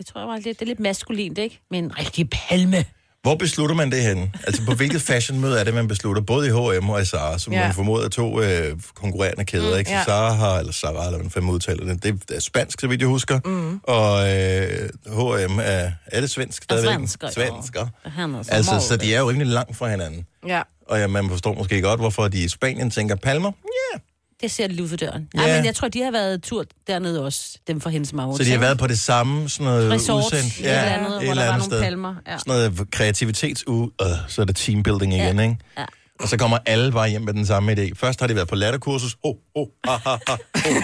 Det tror jeg var lidt, det er lidt maskulint, ikke? Men en rigtig palme. Hvor beslutter man det henne? Altså, på hvilket fashionmøde er det, man beslutter? Både i H&M og i Zara, som Ja. man formoder er to øh, konkurrerende kæder, Mm, ikke? Så ja. Zara har, eller Zara, eller hvordan fanden udtaler det, det er spansk, så vidt jeg husker. Mm. Og øh, H&M er, Er det svensk svensker, ja. Svensker. Er så Altså, meget så de er jo rimelig langt fra hinanden. Ja. Og ja, man forstår måske godt, hvorfor de i Spanien tænker palmer. Ja. Det ser lidt ud for døren. Ja. Ja. men jeg tror, de har været tur dernede også, dem fra hendes Maurits. Så de har været på det samme sådan noget Resort, udsendt. et eller andet, hvor der var nogle palmer, ja. Sådan noget kreativitetsuge, øh, så er det teambuilding igen, Ja. ikke? Ja. Og så kommer alle bare hjem med den samme idé. Først har de været på latterkursus. Oh, oh, ha, ha, ha, oh, oh.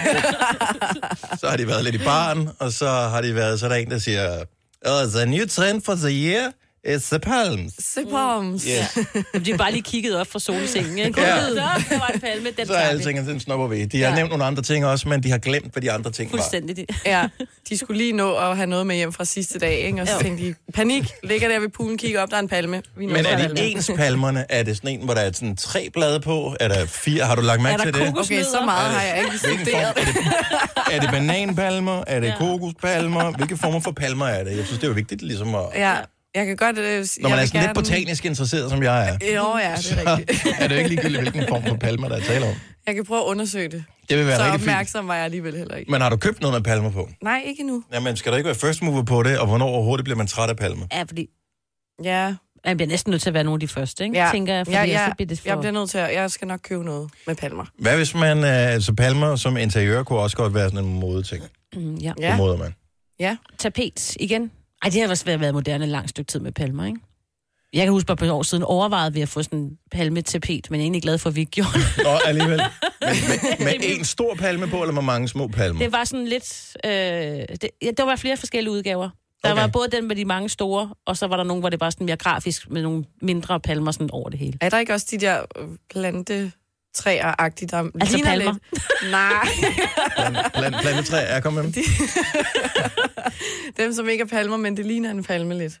Så har de været lidt i baren, og så har de været, så er der en, der siger, oh, the new trend for the year is the palms. Sipoms. Yes. Jamen, de har bare lige kigget op fra solsengen. Ikke? Ja. Så, der var en palme, den Så er alle vi. tingene, den snupper vi. De har Ja. nævnt nogle andre ting også, men de har glemt, hvad de andre ting var. Fuldstændig. Ja, de skulle lige nå at have noget med hjem fra sidste dag, ikke? og så Jo. tænkte de, panik, ligger der ved poolen, kigger op, der er en palme. Vi Men er palme. det ens palmerne? Er det sådan en, hvor der er sådan tre blade på? Er der fire? Har du lagt mærke Er der til det? Okay, så meget har jeg ikke studeret. er, det, er det bananpalmer? Er det kokospalmer? Hvilke former for palmer er det? Jeg synes, det er jo vigtigt ligesom at... Ja, jeg kan godt... Øh, Når man jeg er sådan lidt botanisk interesseret, som jeg er, Jo, ja, det er rigtigt. er det jo ikke ligegyldigt, hvilken form for palmer, der er tale om. Jeg kan prøve at undersøge det. Det vil være Så rigtig fint. opmærksom var jeg alligevel heller ikke. Men har du købt noget med palmer på? Nej, ikke endnu. Jamen, skal der ikke være first mover på det, og hvornår overhovedet bliver man træt af palmer? Ja, fordi Ja, man bliver næsten nødt til at være nogle af de første, ikke? ja. Tænker jeg, fordi ja, ja, så bliver det for... jeg bliver nødt til at... Jeg skal nok købe noget med palmer. Hvad hvis man... Øh, altså, palmer som interiør kunne også godt være sådan en modeting. Mm, ja. Ja. Ja, moder man. ja. Tapet igen. Ej, det har også været været moderne et langt stykke tid med palmer, ikke? Jeg kan huske, at på et år siden overvejede vi at få sådan en palmetapet, men jeg er egentlig glad for, at vi ikke gjorde det. Nå, alligevel. Men, med, med en stor palme på, eller med mange små palmer? Det var sådan lidt... Øh, det, ja, der var flere forskellige udgaver. Der Okay. var både den med de mange store, og så var der nogle, hvor det var sådan mere grafisk, med nogle mindre palmer sådan over det hele. Er der ikke også de der øh, plantetræer-agtige, der Altså ligner palmer? lidt? Nej, Plant, plant, plantetræ, er kom med dem. dem som ikke er palmer, men det ligner en palme lidt.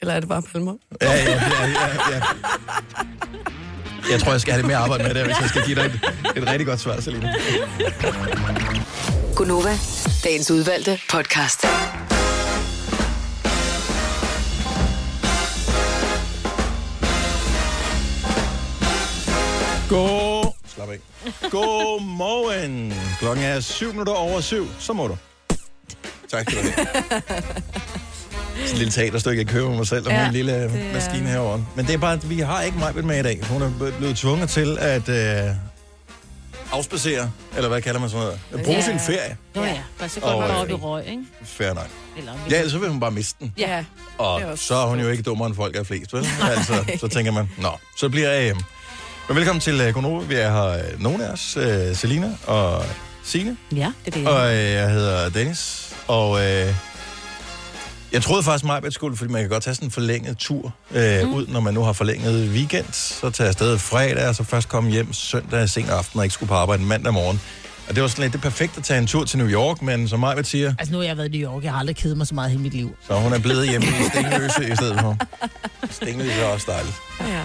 Eller er det bare palmer? Ja, ja, ja, ja, ja. Jeg tror, jeg skal have lidt mere arbejde med det, hvis jeg skal give dig et, et rigtig godt svar, Selina. Gunova, dagens udvalgte podcast. God... Af. Godmorgen. Klokken er syv minutter over syv. Så må du. Tak skal du have. Sådan en lille teaterstykke, jeg køber mig selv, og Ja, en lille er- maskine herovre. Men det er bare, at vi har ikke mig med i dag. Hun er blevet tvunget til at øh, afspacere, eller hvad kalder man sådan noget? Bruge Ja. sin ferie. Nå ja, så går man øh, op i røg, ikke? Fair nok. Ja, ellers så vil hun bare miste den. Ja. Og så er hun jo ikke dummere end folk er flest, vel? altså, så tænker man, nå, så bliver jeg hjem. Men velkommen til uh, Gonova. Vi er her uh, nogle af os, uh, Selina og Signe. ja, det er det. Og uh, jeg hedder Dennis. Og uh, jeg troede faktisk mig, at skulle, fordi man kan godt tage sådan en forlænget tur uh, mm. ud, når man nu har forlænget weekend. Så tager jeg afsted fredag, og så først komme hjem søndag sen aften, og ikke skulle på arbejde mandag morgen. Og det var sådan lidt det perfekte at tage en tur til New York, men som mig siger, Altså nu har jeg været i New York, jeg har aldrig kedet mig så meget i hele mit liv. så hun er blevet hjemme i Stenløse i stedet for. Stenløse er også dejligt. ja.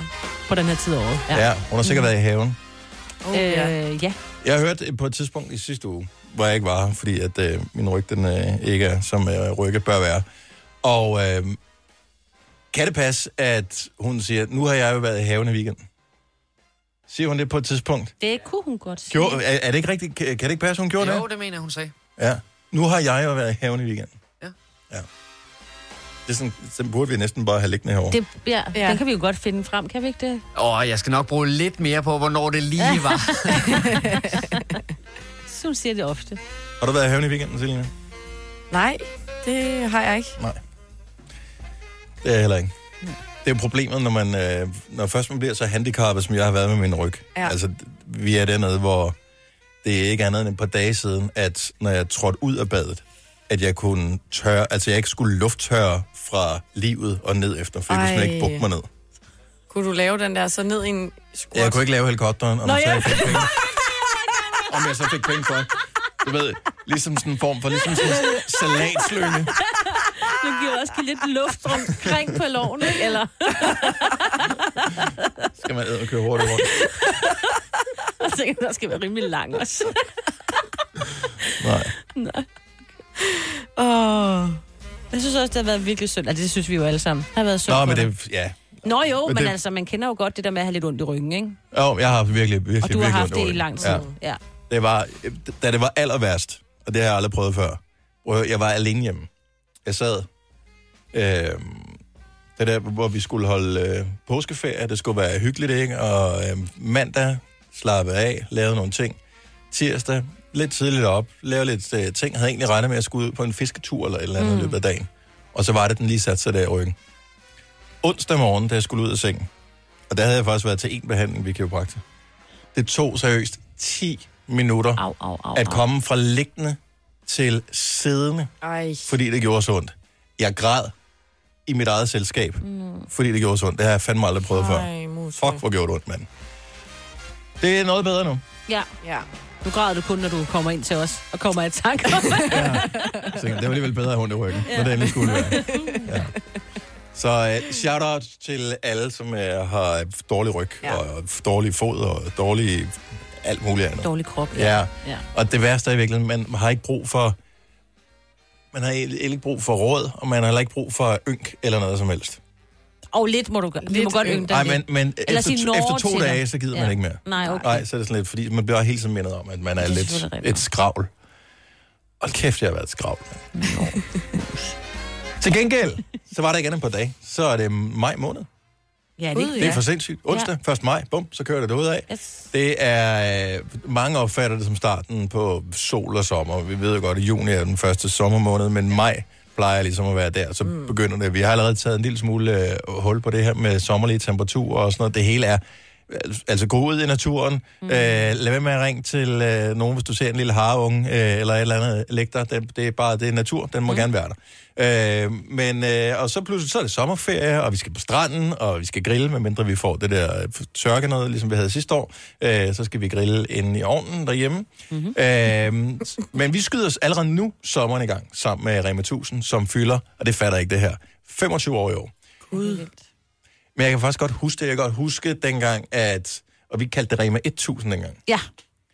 På den her tid af året. Ja, hun har sikkert været i haven. Oh, ja. Øh, ja. Jeg har hørt på et tidspunkt i sidste uge, hvor jeg ikke var fordi at øh, min ryg den, øh, ikke er, som øh, rygget bør være. Og øh, kan det passe, at hun siger, nu har jeg jo været i haven i weekenden? Siger hun det på et tidspunkt? Det kunne hun godt sige. Gjorde, er, er det ikke rigtigt? Kan, kan det ikke passe, hun gjorde Jo, det? det mener jeg, hun sagde. Ja. Nu har jeg jo været i haven i weekenden. Ja. ja. Det er sådan, den burde vi næsten bare have liggende herovre. Det, ja, Ja. den kan vi jo godt finde frem, kan vi ikke det? Åh, jeg skal nok bruge lidt mere på, hvornår det lige var. Så hun siger det ofte. Har du været i haven i weekenden, Selina? Nej, det har jeg ikke. Nej. Det er jeg heller ikke. Det er problemet, når, man, øh, når først man bliver så handicappet, som jeg har været med min ryg. Ja. Altså, vi er dernede, hvor det er ikke andet end et par dage siden, at når jeg trådte ud af badet, at jeg kunne tørre, altså jeg ikke skulle lufttørre fra livet og ned efter, for jeg kunne simpelthen ikke bukke mig ned. Kunne du lave den der så ned i en squat? Jeg kunne ikke lave helikopteren, om, Nå, jeg, så ja. jeg fik penge. om jeg så fik penge for. Du ved, ligesom sådan en form for, ligesom sådan en salatslynge. Giver også give lidt luft omkring på loven, eller? Skal man æde og køre hurtigt rundt. Jeg tænker, der skal være rimelig lang også. Nej. Åh. Jeg synes også, det har været virkelig synd. Altså, det synes vi jo alle sammen. Det har været synd Nå, men det, ja. Nå jo, men men, det- altså, man kender jo godt det der med at have lidt ondt i ryggen, ikke? Jo, jeg har virkelig, virkelig, Og du har haft det i lang tid. Ja. Ja. Det var, da det var aller værst, og det har jeg aldrig prøvet før, jeg var alene hjemme. Jeg sad Øh, det der, hvor vi skulle holde øh, påskeferie, det skulle være hyggeligt, ikke? Og øh, mandag slappede af, lavede nogle ting. Tirsdag, lidt tidligt op, lavede lidt øh, ting. Havde egentlig regnet med at skulle ud på en fisketur eller et eller andet mm. i løbet af dagen. Og så var det, den lige satte sig der i ryggen. Onsdag morgen, da jeg skulle ud af sengen, og der havde jeg faktisk været til en behandling ved kiropraktor. Det tog seriøst 10 minutter Au, au, au, at komme fra liggende til siddende, Ej. fordi det gjorde så ondt. Jeg græd i mit eget selskab, mm. fordi det gjorde så ondt. Det har jeg fandme aldrig prøvet før. Ej, mus. Fuck, hvor gjorde det ondt, mand. Det er noget bedre nu. Ja, Ja. nu græder du kun, når du kommer ind til os og kommer i tanker. Så tænker, jeg, det var alligevel bedre at hunde i ryggen, ja. når det endelig skulle være. Ja. Så uh, shout-out til alle, som uh, har dårlig ryg, ja. Ja. og dårlig fod, og dårlig alt muligt andet. Dårlig krop. Ja. ja. Og det værste er i virkeligheden, man har ikke brug for... Man har ikke brug for råd, og man har heller ikke brug for ynk eller noget som helst. Og lidt må du gøre. Vi må godt yng. ynge Nej, dig men, lidt. men Eller efter, sige efter to dig. dage, så gider Ja. man ikke mere. Nej, okay. Nej, så er det sådan lidt, fordi man bliver hele tiden mindet om, at man er, er lidt et skravl. Og kæft, jeg har været et skravl. Til gengæld, så var der igen et par dage. Så er det maj måned. Ja, det, Det er Ja. for sindssygt. Onsdag, 1. maj, bum, så kører det ud af. Yes. Det er, øh, mange opfatter det som starten på sol og sommer. Vi ved jo godt, at juni er den første sommermåned, men maj plejer ligesom at være der. Så mm. begynder det. Vi har allerede taget en lille smule øh, hul på det her med sommerlige temperaturer og sådan noget. Det hele er, altså gå ud i naturen. Mm. Øh, lad være med at ringe til øh, nogen, hvis du ser en lille hareunge øh, eller et eller andet lægter. Det, det er bare det er natur. Den må mm. gerne være der. Øh, men, øh, og så pludselig så er det sommerferie, og vi skal på stranden, og vi skal grille, medmindre vi får det der øh, tørke noget, ligesom vi havde sidste år. Øh, så skal vi grille inde i ovnen derhjemme. Mm-hmm. Øh, men vi skyder os allerede nu sommeren i gang, sammen med Rema 1000, som fylder, og det fatter ikke det her, 25 år i år. Gud. Men jeg kan faktisk godt huske det. Jeg kan godt huske dengang, at... Og vi kaldte det Rema 1000 dengang. Ja.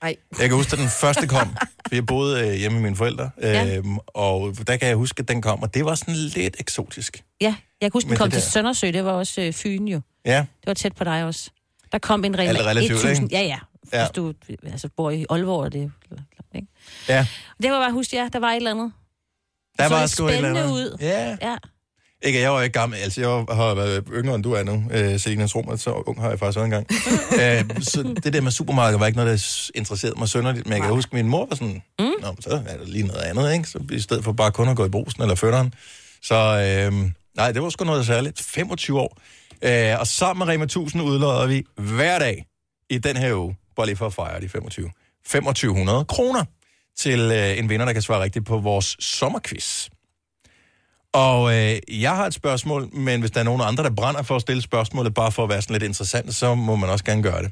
Ej. Jeg kan huske, at den første kom. for jeg boede øh, hjemme med mine forældre. Ja. Øhm, og der kan jeg huske, at den kom. Og det var sådan lidt eksotisk. Ja, jeg kan huske, den kom til der- Søndersø. Det var også øh, Fyn jo. Ja, Det var tæt på dig også. Der kom en Rema Alt relativt, 1000. ikke? Ja, ja. Ja. Hvis du altså, bor i Aalborg, det ikke? ja. Det var bare huske, ja, der var et eller andet. Der var sgu et eller spændende andet. ud. Ja. Ja. Ikke, jeg var ikke gammel. Altså, jeg har været yngre, end du er nu. Øh, Selina Trummer, så ung har jeg faktisk været engang. øh, så det der med supermarked var ikke noget, der interesserede mig sønderligt. Men jeg kan huske, at min mor var sådan, mm. Nå, så er det lige noget andet, ikke? Så i stedet for bare kun at gå i brusen eller fødderen. Så øh, nej, det var sgu noget særligt. 25 år. Øh, og sammen med Rema 1000 udlodder vi hver dag i den her uge, bare lige for at fejre de 25, 2500 kroner til øh, en vinder, der kan svare rigtigt på vores sommerquiz. Og øh, jeg har et spørgsmål, men hvis der er nogen andre, der brænder for at stille spørgsmålet, bare for at være sådan lidt interessant, så må man også gerne gøre det.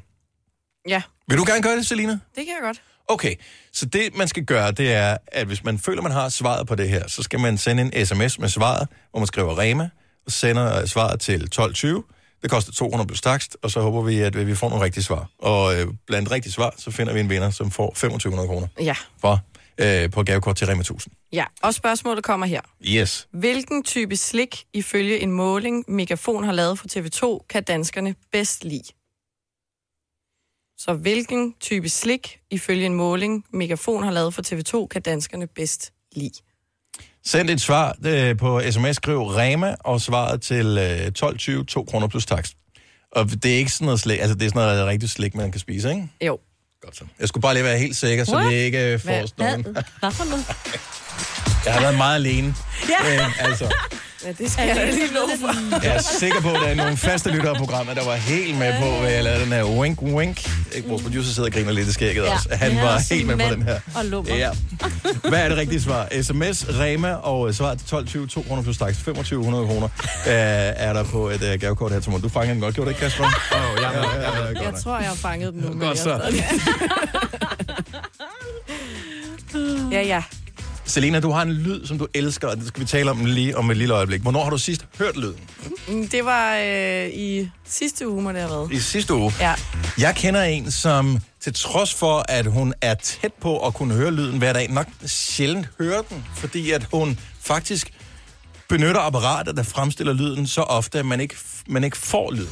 Ja, Vil du gerne gøre det, Selina? det kan jeg godt. Okay, så det man skal gøre, det er, at hvis man føler, man har svaret på det her, så skal man sende en sms med svaret, hvor man skriver Rema, og sender øh, svaret til 1220. Det koster 200 plus takst, og så håber vi, at vi får nogle rigtige svar. Og øh, blandt rigtige svar, så finder vi en vinder, som får 2500 kroner Ja. for, øh, på gavekort til Rema 1000. Ja, og spørgsmålet kommer her. Yes. Hvilken type slik, ifølge en måling, Megafon har lavet for TV2, kan danskerne bedst lide? Så hvilken type slik, ifølge en måling, Megafon har lavet for TV2, kan danskerne bedst lide? Send et svar øh, på sms, skriv Rema, og svaret til øh, 1220, 2 kroner plus takst. Og det er ikke sådan noget slik, altså det er sådan noget rigtig slik, man kan spise, ikke? Jo. Godt så. Jeg skulle bare lige være helt sikker, så What? vi ikke øh, får Hvad? sådan nogen. Hvad for noget? Jeg har været meget alene. Ja. Øh, altså, Ja, det skal jeg da lige love for. jeg er sikker på, at der er nogle faste lyttere af programmet, der var helt med på, hvad jeg lavede den her wink wink. Ikke, Vores producer sidder og griner lidt i skægget Ja. også. Han var og helt med på den her. og lummer. Ja. Hvad er det rigtige svar? SMS, Rema og øh, svaret til 1220, 2 kroner plus takst, 2500 kroner øh, er der på et øh, gavekort her til morgen. Du fangede den godt, gjorde du ikke, Kasper? Åh, oh, ja, ja, ja, ja, Jeg tror, jeg har fanget dem nu. men Godt jeg så. Ja, ja. Selena, du har en lyd, som du elsker, og det skal vi tale om lige om et lille øjeblik. Hvornår har du sidst hørt lyden? Mm, Det var øh, i sidste uge, må det have været. I sidste uge. Ja. Jeg kender en, som til trods for, at hun er tæt på at kunne høre lyden hver dag, nok sjældent hører den, fordi at hun faktisk benytter apparater, der fremstiller lyden så ofte, at man ikke, man ikke får lyd.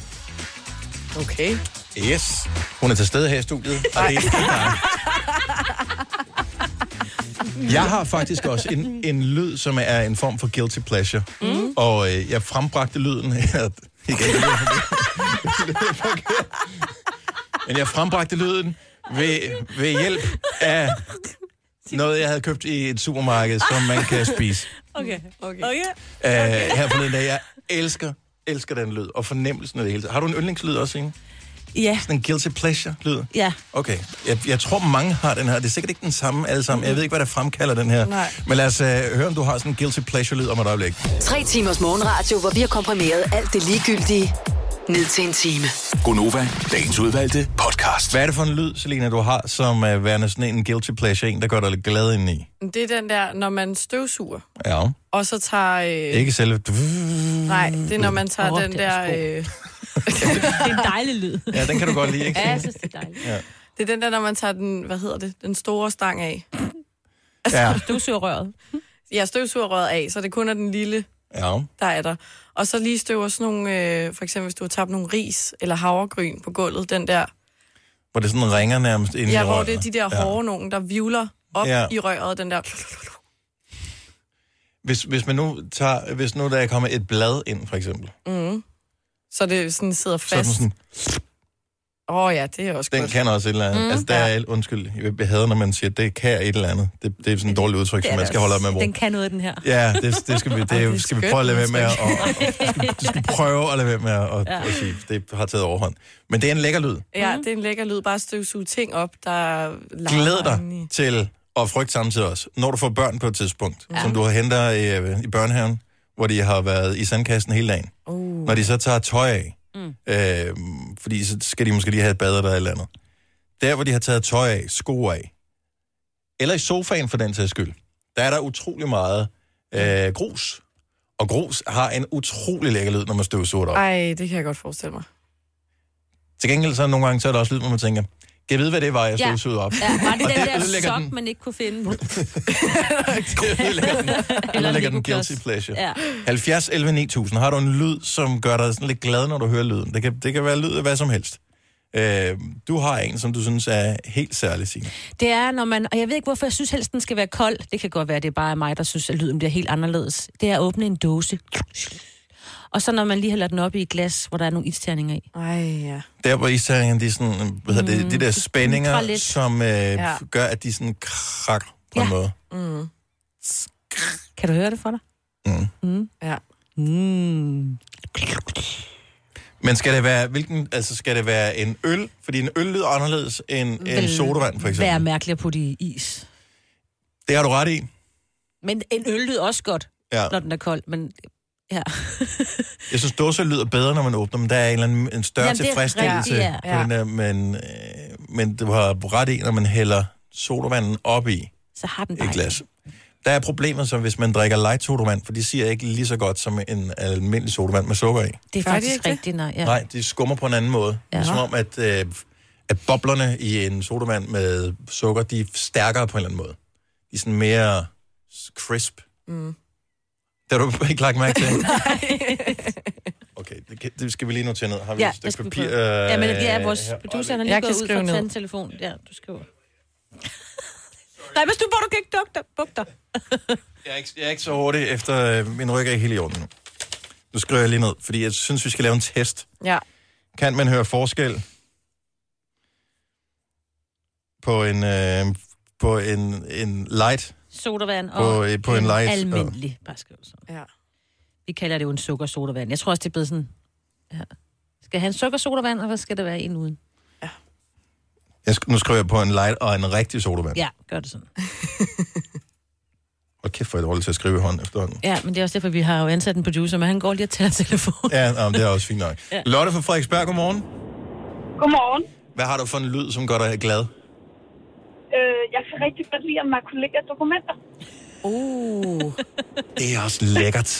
Okay. Yes. Hun er til stede her i studiet, og det er dig. Jeg har faktisk også en, en lyd, som er en form for guilty pleasure. Mm. Og øh, jeg frembragte lyden her. Igen, det lyder forkert. Men jeg frembragte lyden ved, ved hjælp af noget, jeg havde købt i et supermarked, som man kan spise. Okay. Okay. Okay. Uh, her forleden dag. Jeg elsker, elsker den lyd. Og fornemmelsen af det hele. Har du en yndlingslyd også, Inge? Ja, Sådan en guilty pleasure-lyd? ja. Okay. Jeg, jeg tror, mange har den her. Det er sikkert ikke den samme alle sammen. Jeg ved ikke, hvad der fremkalder den her. Nej. Men lad os uh, høre, om du har sådan en guilty pleasure-lyd om et øjeblik. Tre timers morgenradio, hvor vi har komprimeret alt det ligegyldige ned til en time. Gonova, dagens udvalgte podcast. Hvad er det for en lyd, Selina, du har, som er værende sådan en guilty pleasure, en, der gør dig lidt glad indeni? Det er den der, når man støvsuger, Ja. og så tager... Øh, Ikke selve... Nej, det er, når man tager Åh, den er der... Øh, Det er en dejlig lyd. Ja, den kan du godt lide, ikke? Ja, jeg synes, det er dejligt. det er den der, når man tager den, hvad hedder det, den store stang af. Ja. Støvsugerrøret. Ja, støvsugerrøret af, så det kun er den lille, ja. der er der. Og så lige støver sådan nogle, øh, for eksempel hvis du har tabt nogle ris eller havregryn på gulvet, den der, Hvor det sådan ringer nærmest ind i ja, hvor røret. det er de der Ja. hårde nogen, der vivler op Ja. ja. i røret, den der... Hvis, hvis man nu tager... Hvis nu der er kommet et blad ind, for eksempel. Mm. Så det sådan sidder er fast. sådan, Åh oh, ja, det er også den godt. kan også et eller andet. Mm, altså, der er, undskyld, jeg hader, når man siger, det kan et eller andet. Det, det er sådan et dårligt udtryk, som man skal holde op med at bruge. Den kan noget, den her. Ja, det, det skal vi, det, det skal vi prøve at lade være med at... Og, og, du skal prøve at lade være med at, at, at sige, det har taget overhånd. Men det er en lækker lyd. Ja, det er en lækker lyd. Bare støvsuge ting op, der Glæd dig til at frygte samtidig også, når du får børn på et tidspunkt, ja. som du har henter i, i børnehaven, hvor de har været i sandkassen hele dagen. Uh. Når de så tager tøj af, mm. øh, fordi så skal de måske lige have et bad eller et eller andet. Der, hvor de har taget tøj af, sko af, eller i sofaen for den sags skyld, der er der utrolig meget øh, grus. Og grus har en utrolig lækker lyd, når man støvsuger det op. Ej, det kan jeg godt forestille mig. Til gengæld så nogle gange, så er der også lyd, hvor man tænker, jeg vide, hvad det var, jeg Ja. støvsugede op? Ja, var det Og den det der sok, den. man ikke kunne finde? det ødelægger den, Eller ødelægger den guilty pleasure. Ja. 70 11 9000. Har du en lyd, som gør dig sådan lidt glad, når du hører lyden? Det kan, det kan være lyd af hvad som helst. Øh, du har en, som du synes er helt særlig, Signe. Det er, når man... Og jeg ved ikke, hvorfor jeg synes helst, den skal være kold. Det kan godt være, det er bare mig, der synes, at lyden bliver helt anderledes. Det er at åbne en dåse. Og så når man lige hælder den op i et glas, hvor der er nogle isterninger i. Ej, ja. Der hvor isterningen, de, er sådan, hvad hedder det, de der spændinger, som øh, ja. Gør, at de sådan krakker på ja. en måde. Mm. Kan du høre det for dig? Ja. Mm. Men skal det være, hvilken, altså skal det være en øl? Fordi en øl lyder anderledes end en Vil sodavand, for eksempel. Være mærkeligt at putte i is. Det har du ret i. Men en øl lyder også godt, Ja. når den er kold. Men ja. Jeg synes, dåser lyder bedre, når man åbner dem. Der er en, eller anden, en større Jamen, tilfredsstillelse ja. på den der, men, øh, men du har ret i, når man hælder sodavanden op i så har den et dejligt. glas. Der er problemet så, hvis man drikker light sodavand, for de siger ikke lige så godt som en almindelig sodavand med sukker i. Det er faktisk det? rigtigt, nej. Ja. Nej, de skummer på en anden måde. Ja. Det er som om, at, øh, at boblerne i en sodavand med sukker, de er stærkere på en eller anden måde. De er sådan mere crisp. Mm. Det har du ikke lagt mærke til? Okay, det, det skal vi lige notere ned. Har vi Ja, et stykke papir? få. Ja, men det er øh, vores producer, han er lige Jeg gået ud fra en telefon. Ja, du skriver. Nej, hvis du bare du kan ikke dukke dig. Buk dig. Jeg er, ikke, jeg er ikke så hurtig efter... Øh, min ryg er ikke helt i orden nu. Nu skriver jeg lige ned, fordi jeg synes, vi skal lave en test. Ja. Kan man høre forskel på en, øh, på en, en light? Sodavand På- og øh, på en light, og- almindelig, bare skriv så. Ja. Vi kalder det jo en sukker-sodavand. Jeg tror også, det er blevet sådan... Ja. Skal jeg have en sukker-sodavand, og hvad skal det være en uden? Jeg, sk- nu skriver jeg på en light og en rigtig sodavand. Ja, gør det sådan. Og kæft, hvor er jeg dårlig til at skrive i hånden efterhånden. Ja, men det er også derfor, vi har jo ansat en producer, men han går lige og tager telefon. Ja, nå, men det er også fint nok. Ja. Lotte fra Frederiksberg, godmorgen. Godmorgen. Hvad har du for en lyd, som gør dig glad? Øh, jeg kan rigtig godt lide at makulere dokumenter. Uh. Det er også lækkert.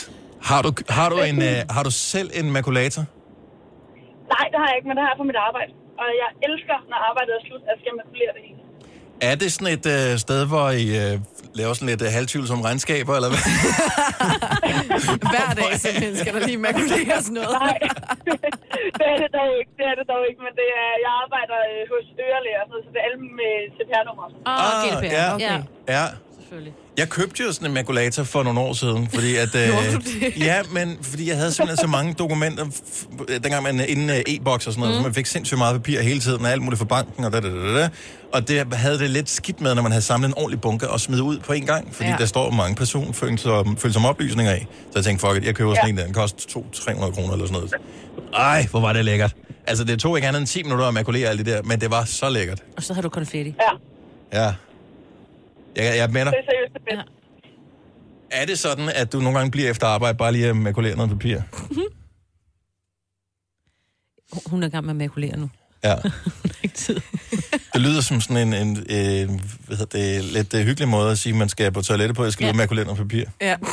Har du, har du, en, øh, har du selv en makulator? Nej, det har jeg ikke, men det har jeg på mit arbejde. Og jeg elsker, når arbejdet er slut, at jeg skal makulere det hele. Er det sådan et øh, sted, hvor I øh, laver sådan lidt øh, halvtvivl som regnskaber, eller hvad? Hver dag simpelthen skal der lige makuleres noget. Nej, det er det dog ikke. Det er det dog ikke, men det er, jeg arbejder øh, hos ørelæger, så det er alle med CPR-nummer. Åh, oh, GDPR. ja. Okay. Ja, selvfølgelig. Jeg købte jo sådan en makulator for nogle år siden, fordi at... Øh, Gjorde du det? ja, men fordi jeg havde simpelthen så mange dokumenter, dengang man inden øh, e-boks og sådan noget, mm. så man fik sindssygt meget papir hele tiden, og alt muligt fra banken, og da, da, da, da. Og det havde det lidt skidt med, når man havde samlet en ordentlig bunke og smidt ud på en gang, fordi ja. Der står mange personfølsomme følsomme oplysninger i. Så jeg tænkte, fuck it, jeg køber sådan ja. en der, den koster 200-300 kroner eller sådan noget. Ej, hvor var det lækkert. Altså, det tog ikke andet end 10 minutter at makulere alt det der, men det var så lækkert. Og så har du konfetti. Ja, Ja. Jeg, jeg er med dig. det er seriøst det bedste. Er det sådan, at du nogle gange bliver efter arbejde bare lige at makulere noget papir? Hun er i gang med at makulere nu. Ja. Ikke tid. Det lyder som sådan en, en, en hvad hedder det, lidt uh, hyggelig måde at sige, at man skal på toilettet på. Jeg skal ja. Ja. lige makulere noget papir. Ja.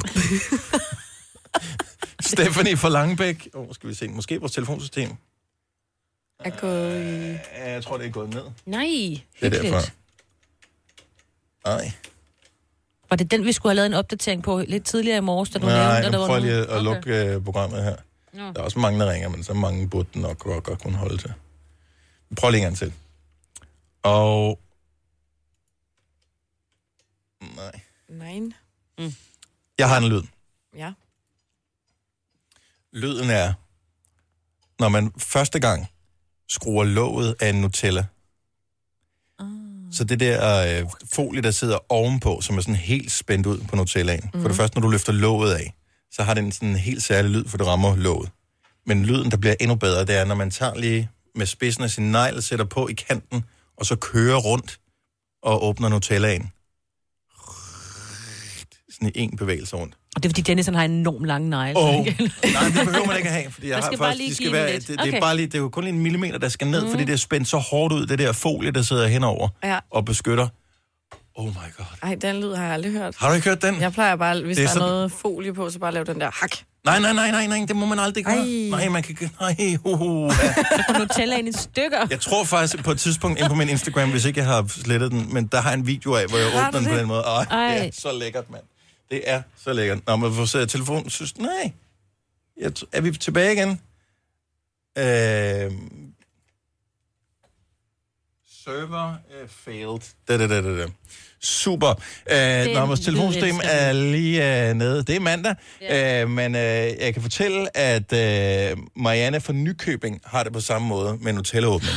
Stephanie fra Langebæk. Åh, oh, skal vi se. Måske vores telefonsystem. Er gået i... Ja, Jeg tror, det er gået ned. Nej, Det er hyggeligt. derfor. Nej. Var det den, vi skulle have lavet en opdatering på lidt tidligere i morges, da du Nej, nævnte, at der var prøver lige at, at lukke uh, programmet her. Nå. Der er også mange, der ringer, men så mange burde den nok godt, godt kunne holde til. Vi prøver lige en gang til. Og... Nej. Nej. Jeg har en lyd. Ja. Lyden er, når man første gang skruer låget af en Nutella. Så det der øh, folie, der sidder ovenpå, som er sådan helt spændt ud på Nutellaen. Mm. For det første, når du løfter låget af, så har den sådan en helt særlig lyd, for det rammer låget. Men lyden, der bliver endnu bedre, det er, når man tager lige med spidsen af sin negl, sætter på i kanten, og så kører rundt og åbner Nutellaen. Sådan i en bevægelse rundt. Og det er, fordi Dennis han har en enorm lang negle. Åh, nej, det behøver man ikke at have, fordi jeg har faktisk, lige de skal være, det, det, er bare lige, det er jo kun lige en millimeter, der skal ned, mm. fordi det er spændt så hårdt ud, det der folie, der sidder henover Ja. og beskytter. Oh my god. Ej, den lyd har jeg aldrig hørt. Har du ikke hørt den? Jeg plejer bare, hvis Det er der er sådan- noget folie på, så bare lave den der hak. Nej, nej, nej, nej, nej, det må man aldrig gøre. Ej. Nej, man kan ikke... Nej, uh, uh, ja. Så kan du tælle ind i stykker. Jeg tror faktisk på et tidspunkt ind på min Instagram, hvis ikke jeg har slettet den, men der har jeg en video af, hvor jeg Har åbner den på det? den måde. Ej, det er Ej. så lækkert, mand. Det er så lækkert. Når man får sæt telefonen, synes nej. Jeg, er vi tilbage igen? Øh, server uh, failed. Da, da, da, da, da. Super. Øh, når vores telefonsystem er lige øh, nede. Det er mandag. Ja. Øh, men øh, jeg kan fortælle, at øh, Marianne fra Nykøbing har det på samme måde med Nutella-åbning.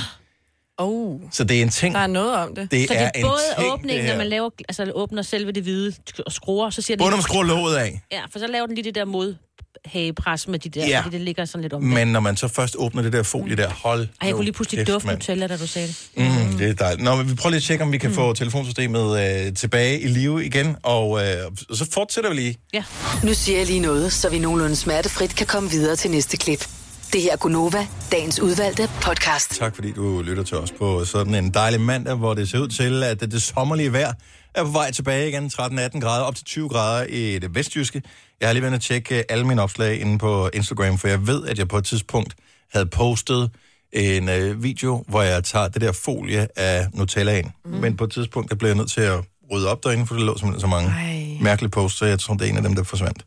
Oh, Så det er en ting. der er noget om det. Det Så det er er både ting, åbningen, når man laver, altså åbner selve det hvide og skruer, så siger det... Både når man skruer låget af, Ja, for så laver den lige det der modhagepres med de der, Ja. fordi det ligger sådan lidt om men når man så først åbner det der folie der, hold Ej, jeg kunne lige pludselig dufte. Nutella, da du sagde det. Mm, det er dejligt. Nå, men vi prøver lige at tjekke, om vi kan mm. få telefonsystemet øh, tilbage i live igen, og, øh, så fortsætter vi lige. Ja. Nu siger jeg lige noget, så vi nogenlunde smertefrit kan komme videre til næste klip. Det her er Gunova, dagens udvalgte podcast. Tak fordi du lytter til os på sådan en dejlig mandag, hvor det ser ud til, at det sommerlige vejr er på vej tilbage igen. 13-18 grader, op til 20 grader i det vestjyske. Jeg har lige været at tjekke alle mine opslag inde på Instagram, for jeg ved, at jeg på et tidspunkt havde postet en øh, video, hvor jeg tager det der folie af Nutellaen. Mm. Men på et tidspunkt, der blev jeg nødt til at rydde op derinde, for der lå simpelthen så mange Ej. mærkelige posts, så jeg tror, det er en af dem, der forsvandt.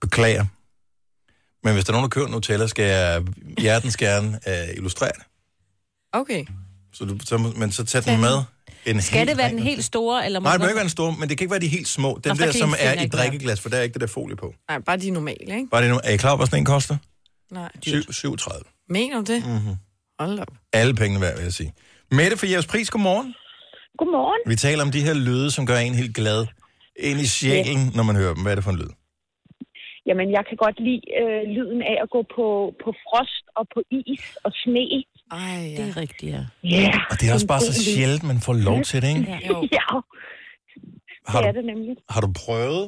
Beklager. Men hvis der er nogen, der køber Nutella, skal jeg hjertens gerne øh, illustrere det. Okay. Så du, så, men så tag den med. En Skal helt det være den helt store, eller må Nej, det den må ikke være den store, men det kan ikke være de helt små. Den Nå, der som er i drikkeglas, for der er ikke det der folie på. Nej, bare de normale, ikke? Bare det nu. Er I klar hvad sådan en koster? Nej. 7, 37. Mener du det? Mm-hmm. Hold op. Alle pengene værd, vil jeg sige. Mette fra Jeres Pris, godmorgen. Godmorgen. Vi taler om de her lyde, som gør en helt glad. Ind i sjælen, når man hører dem. Hvad er det for en lyd? Jamen, jeg kan godt lide øh, lyden af at gå på, på frost og på is og sne. Ej, ja. Det er rigtigt, ja. Ja. Og det er også bare så sjældent, man får lov til det, ikke? Ja. Jo. Ja, Har det er du, det nemlig. har du prøvet?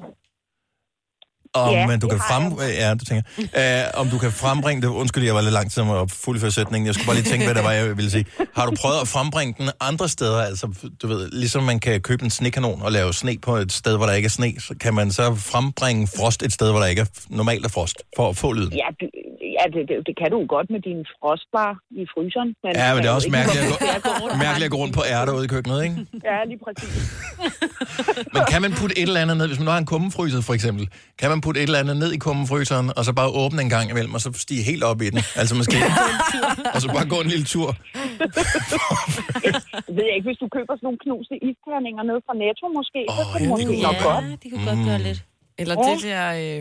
Om Ja, du det kan frem... Ja, du tænker. Uh, om du kan frembringe det... Undskyld, jeg var lidt lang tid med at fuldføre sætningen. Jeg skulle bare lige tænke, hvad det var, jeg ville sige. Har du prøvet at frembringe den andre steder? Altså, du ved, ligesom man kan købe en snekanon og lave sne på et sted, hvor der ikke er sne, så kan man så frembringe frost et sted, hvor der ikke er normalt er frost, for at få lyden. Ja, du, ja, Ja, det, det, det kan du godt med din frostbar i fryseren. Men Ja, men det er også mærkeligt at gå, Ja, mærkeligt at gå rundt på ærter ude i køkkenet, ikke? Ja, lige præcis. Men kan man putte et eller andet ned, hvis man nu har en kummefryser for eksempel, kan man putte et eller andet ned i kummefryseren, og så bare åbne en gang imellem, og så stige helt op i den? Altså måske, og så bare gå en lille tur. Jeg ved ikke, hvis du køber sådan nogle knuste isterninger ned fra Netto måske, oh, så kan det måske nok godt. det kunne godt gøre lidt. Eller Ja. det der øh,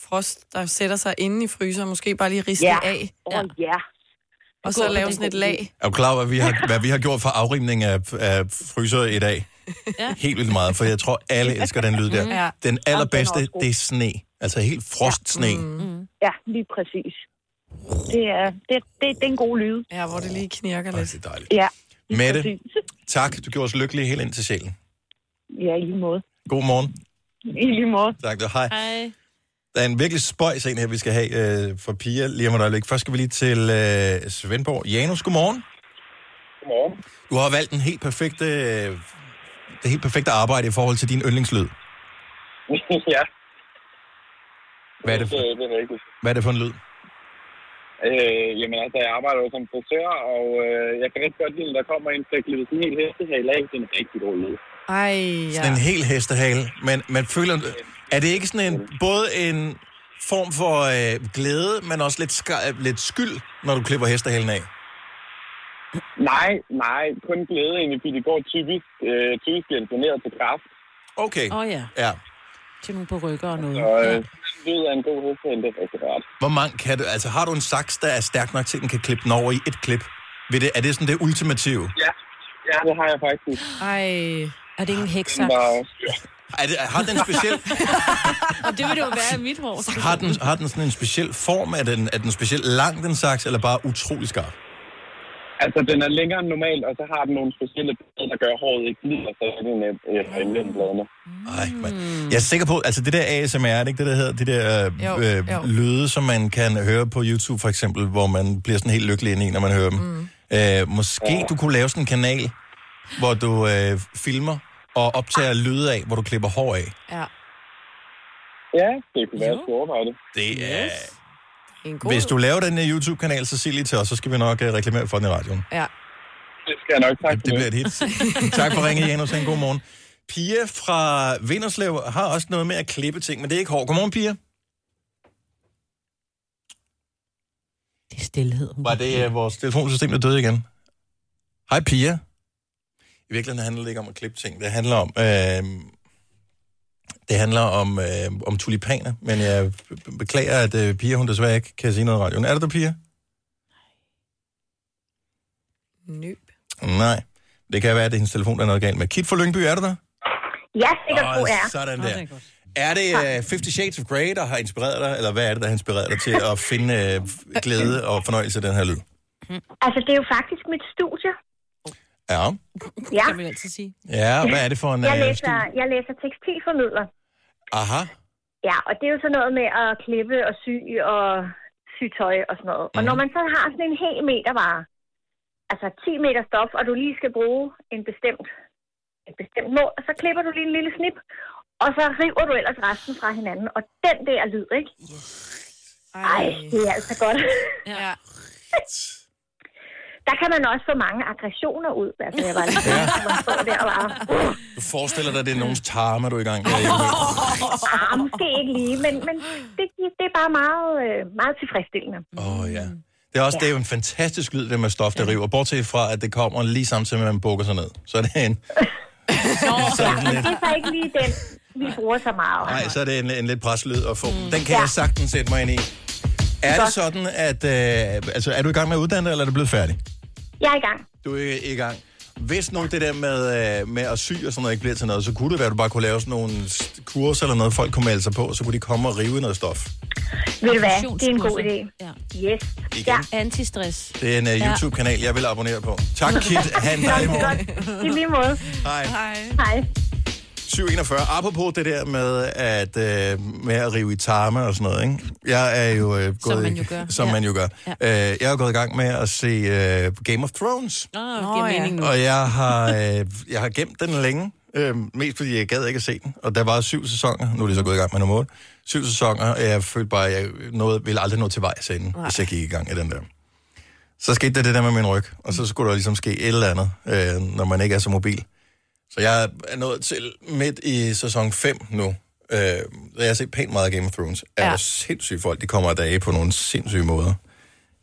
frost, der sætter sig inde i fryseren, måske bare lige riste Ja. af. Oh, ja. Og så lave sådan et lag. Er du klar, over, hvad vi har, hvad vi har gjort for afrimning af, af fryser i dag? Ja. Helt vildt meget, for jeg tror, alle elsker den lyd der. Ja. Den allerbedste, god. det er sne. Altså helt frostsne. Mm. Ja, lige præcis. Det er, det, det, det er en god lyd. Ja, hvor det lige knirker lidt. Det er dejligt. Ja, lige Mette, præcis. tak. Du gjorde os lykkelige helt ind til sjælen. Ja, i lige måde. God morgen. I lige måde. Tak. du. Hej. Hej. Der er en virkelig spøjs en her, vi skal have øh, for Pia lige om et øjeblik. Først skal vi lige til øh, Svendborg. Janus, godmorgen. Godmorgen. Du har valgt en helt perfekte, øh, det helt perfekte arbejde i forhold til din yndlingslyd. ja, Hvad er det for, det, det er rigtigt. hvad er det for en lyd? Øh, jamen altså, jeg arbejder jo som frisør, og øh, jeg kan rigtig godt lide, at der kommer en til at klippe sådan en hel hestehale af. Det er en rigtig god lyd. Ej, ja. Sådan en hel hestehale. Men man føler, er det ikke sådan en, både en form for øh, glæde, men også lidt, ska- lidt skyld, når du klipper hestehalen af? Nej, nej, kun glæde egentlig, fordi det går typisk, øh, typisk bliver imponeret til kraft. Okay. Åh oh, ja, Ja. til nogle på rykker og noget. Og Ja. øh, lyd af en god hestehale, det er rigtig rart. Hvor mange kan du, altså har du en saks, der er stærk nok til, at den kan klippe den over i et klip? Vil det, er det sådan det ultimative? Ja, ja det har jeg faktisk. Ej. Er det ikke en Den heksak? var, Er det, har den speciel, Og det vil det jo være i mit hår. har den, har den sådan en speciel form? Er den, er den specielt lang, den saks, eller bare utrolig skarp? altså, den er længere end normalt, og så har den nogle specielle blade, der gør håret ikke glider, så er det øh, imellem bladene. Nej, men jeg er sikker på, altså det der ASMR, er det ikke det, der hedder? De der Jo, øh, jo. lyde, som man kan høre på YouTube for eksempel, hvor man bliver sådan helt lykkelig ind i, når man hører dem. Mm. Øh, måske du kunne lave sådan en kanal, hvor du øh, filmer og optager lyde af, hvor du klipper hår af. Ja. Ja, det kunne være, at skulle overveje det. Det er... En god... Hvis du laver den her YouTube-kanal, så sig lige til os, så skal vi nok uh, reklamere for den i radioen. Ja. Det skal jeg nok tak Det, det bliver et hit. tak for ringe, Janus. En god morgen. Pia fra Vinderslev har også noget med at klippe ting, men det er ikke hård. Godmorgen, Pia. Det er stillhed. Var det uh, vores telefonsystem, der døde igen? Hej, Pia. I virkeligheden handler det ikke om at klippe ting. Det handler om... Øh, det handler om, øh, om tulipaner, men jeg be- beklager, at øh, Pia, hun desværre ikke kan sige noget i radioen. Er det der, Pia? Nøb. Nej. Det kan være, at det er hendes telefon, der er noget galt med. Kit fra Lyngby, er du der? Ja, sikkert god er. Sådan der. det er. Er det uh, Fifty Shades of Grey, der har inspireret dig, eller hvad er det, der har inspireret dig til at finde uh, glæde og fornøjelse af den her lyd? Altså, det er jo faktisk mit studie. Ja. Ja, Kan vi altid sige. Ja, hvad er det for en jeg uh, læser, jeg læser tekstilformidler. Aha. Ja, og det er jo sådan noget med at klippe og sy og sy tøj og sådan noget. Og når man så har sådan en hel meter vare, altså 10 meter stof, og du lige skal bruge en bestemt, et bestemt mål, og så klipper du lige en lille snip, og så river du ellers resten fra hinanden. Og den der lyd, ikke? Ej, det er altså godt. Ja. Der kan man også få mange aggressioner ud. Altså, jeg var lige Ja. man der og bare... Du forestiller dig, at det er nogens tarme, du er i gang med. Ah, måske ikke lige, men, men det, det er bare meget, øh, meget tilfredsstillende. Åh, oh, ja. Det er også det er jo en fantastisk lyd, det med stof, der river. Bortset fra, at det kommer lige samtidig med, at man bukker sig ned. Så er det en... så er det Men lidt, det er så ikke lige den, vi bruger så meget. nej, så er det en, en lidt preslyd at få. Den kan jeg sagtens sætte mig ind i. Er det sådan, at... Øh, altså, er du i gang med at uddanne dig, eller er du blevet færdig? Jeg er i gang. Du er i gang. Hvis nu det der med, øh, med at sy og sådan noget ikke bliver til noget, så kunne det være, at du bare kunne lave sådan nogle kurser eller noget, folk kunne melde sig på, så kunne de komme og rive noget stof. Ved du hvad? Det er en god idé. Ja. Yes. Igen. Ja. Antistress. Det er en uh. YouTube-kanal, jeg vil abonnere på. Tak, Kit. Ha' en dejlig morgen. I lige måde. Hej. Hej. Hej. 741. Apropos det der med at, øh, med at rive i tarme og sådan noget, ikke? Jeg er jo øh, gået... man jo gør. Som Ja. man jo gør. Ja. Øh, jeg er gået i gang med at se øh, Game of Thrones. Åh, oh, giver ja. Og jeg har, øh, jeg har gemt den længe, Øh, mest fordi jeg gad ikke at se den. Og der var syv sæsoner. Nu er de så gået i gang med nummer 8. Syv sæsoner, og jeg følte bare, at jeg nåede, ville aldrig nå til vejs inden, hvis jeg gik i gang i den der. Så skete der det der med min ryg, og så skulle der ligesom ske et eller andet, øh, når man ikke er så mobil. Så jeg er nået til midt i sæson 5 nu. Øh, jeg har set pænt meget Game of Thrones. Er Ja. der sindssygt folk, de kommer af dage på nogle sindssyge måder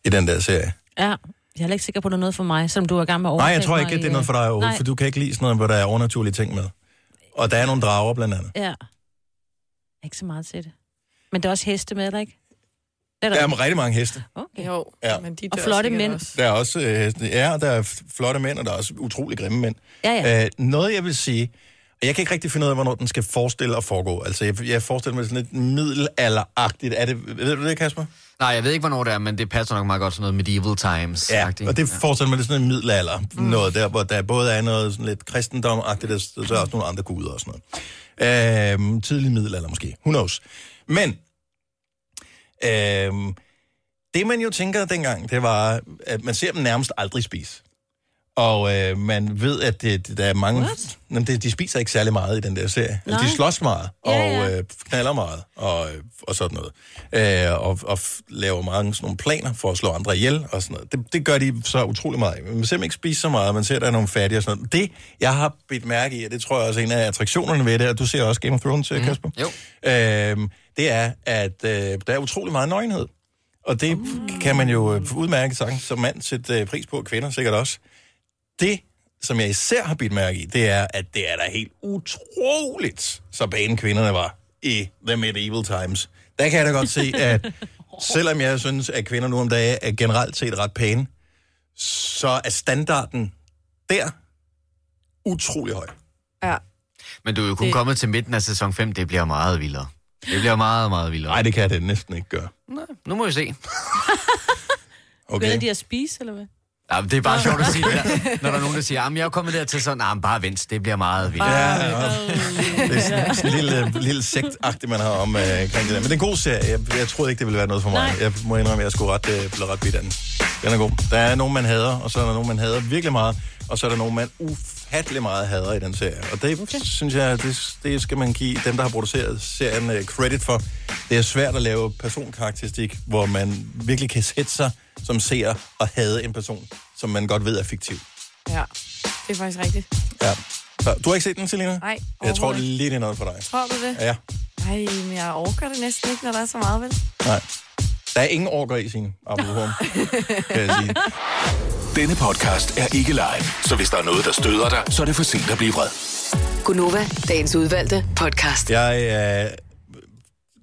i den der serie. Ja, jeg er heller ikke sikker på, at det er noget for mig, som du er i gang med at Nej, jeg tror ikke, at det er noget for dig overhovedet, for du kan ikke lide sådan noget, hvor der er overnaturlige ting med. Og der er nogle drager blandt andet. Ja. Ikke så meget til det. Men der er også heste med, er der ikke? Det er Der er rigtig mange heste. Okay. Jo, Ja. men de Og flotte mænd. Også. Der er også øh, heste. Ja, der er flotte mænd, og der er også utrolig grimme mænd. Ja, ja. Øh, noget, jeg vil sige, og jeg kan ikke rigtig finde ud af, hvornår den skal forestille at foregå. Altså, jeg, jeg forestiller mig sådan lidt middelalderagtigt. Er det, ved du det, Kasper? Nej, jeg ved ikke, hvornår det er, men det passer nok meget godt sådan noget medieval times. Ja, og det forestiller mig lidt sådan en middelalder. Mm. Noget der, hvor der både er noget sådan lidt kristendom-agtigt, og så er der også nogle andre guder og sådan noget. Øhm, tidlig middelalder måske. Who knows? Men, øhm, det man jo tænker dengang, det var, at man ser dem nærmest aldrig spise. Og øh, man ved, at det, det, der er mange... Jamen, det, de spiser ikke særlig meget i den der serie. Altså, de slås meget, og Ja, ja. Øh, knaller meget, og, og sådan noget. Øh, og, og laver mange sådan nogle planer for at slå andre ihjel, og sådan noget. Det, det gør de så utrolig meget. Man ser dem ikke spise så meget, man ser, at der er nogle fattige og sådan noget. Det, jeg har bidt mærke i, og det tror jeg også er en af attraktionerne ved det, og du ser også Game of Thrones, mm. Kasper. Jo. Øh, det er, at øh, der er utrolig meget nøgenhed. Og det uh. kan man jo øh, udmærke sagtens som mand sætte øh, pris på, og kvinder sikkert også. Det, som jeg især har bidt mærke i, det er, at det er da helt utroligt, så pæne kvinderne var i The Medieval Times. Der kan jeg da godt se, at selvom jeg synes, at kvinder nu om dagen er generelt set ret pæne, så er standarden der utrolig høj. Ja. Men du er jo kun Det- kommet til midten af sæson 5, det bliver meget vildere. Det bliver meget, meget vildere. Nej, det kan det næsten ikke gøre. Nej, nu må vi se. Okay. Okay. de at spise, eller hvad? Ja, det er bare sjovt at sige det der, når der er nogen, der siger, at jeg er kommet dertil sådan, nah, bare vent, det bliver meget vildere. Ja, ja. Det er sådan, sådan en lille, lille sektagtigt, man har om øh, omkring det der. Men det er en god serie. Jeg, jeg troede ikke, det ville være noget for mig. Nej. Jeg må indrømme, at jeg skulle ret, øh, blive ret bidt af den. Den er god. Der er nogen, man hader, og så er der nogen, man hader virkelig meget. Og så er der nogen, man ufattelig meget hader i den serie. Og det okay. synes jeg, det, det skal man give dem, der har produceret serien øh, credit for. Det er svært at lave personkarakteristik, hvor man virkelig kan sætte sig som seer og hade en person, som man godt ved er fiktiv. ja, det er faktisk rigtigt. Ja. Så, du har ikke set den, Selina? Nej, Jeg tror lige, det er noget for dig. Tror du det? Ja. Nej, men jeg overgår det næsten ikke, når der er så meget, vel? Nej. Der er ingen orker i sin apropos, kan jeg sige. Denne podcast er ikke live, så hvis der er noget, der støder dig, så er det for sent at blive vred. Gunova, dagens udvalgte podcast. Jeg, øh,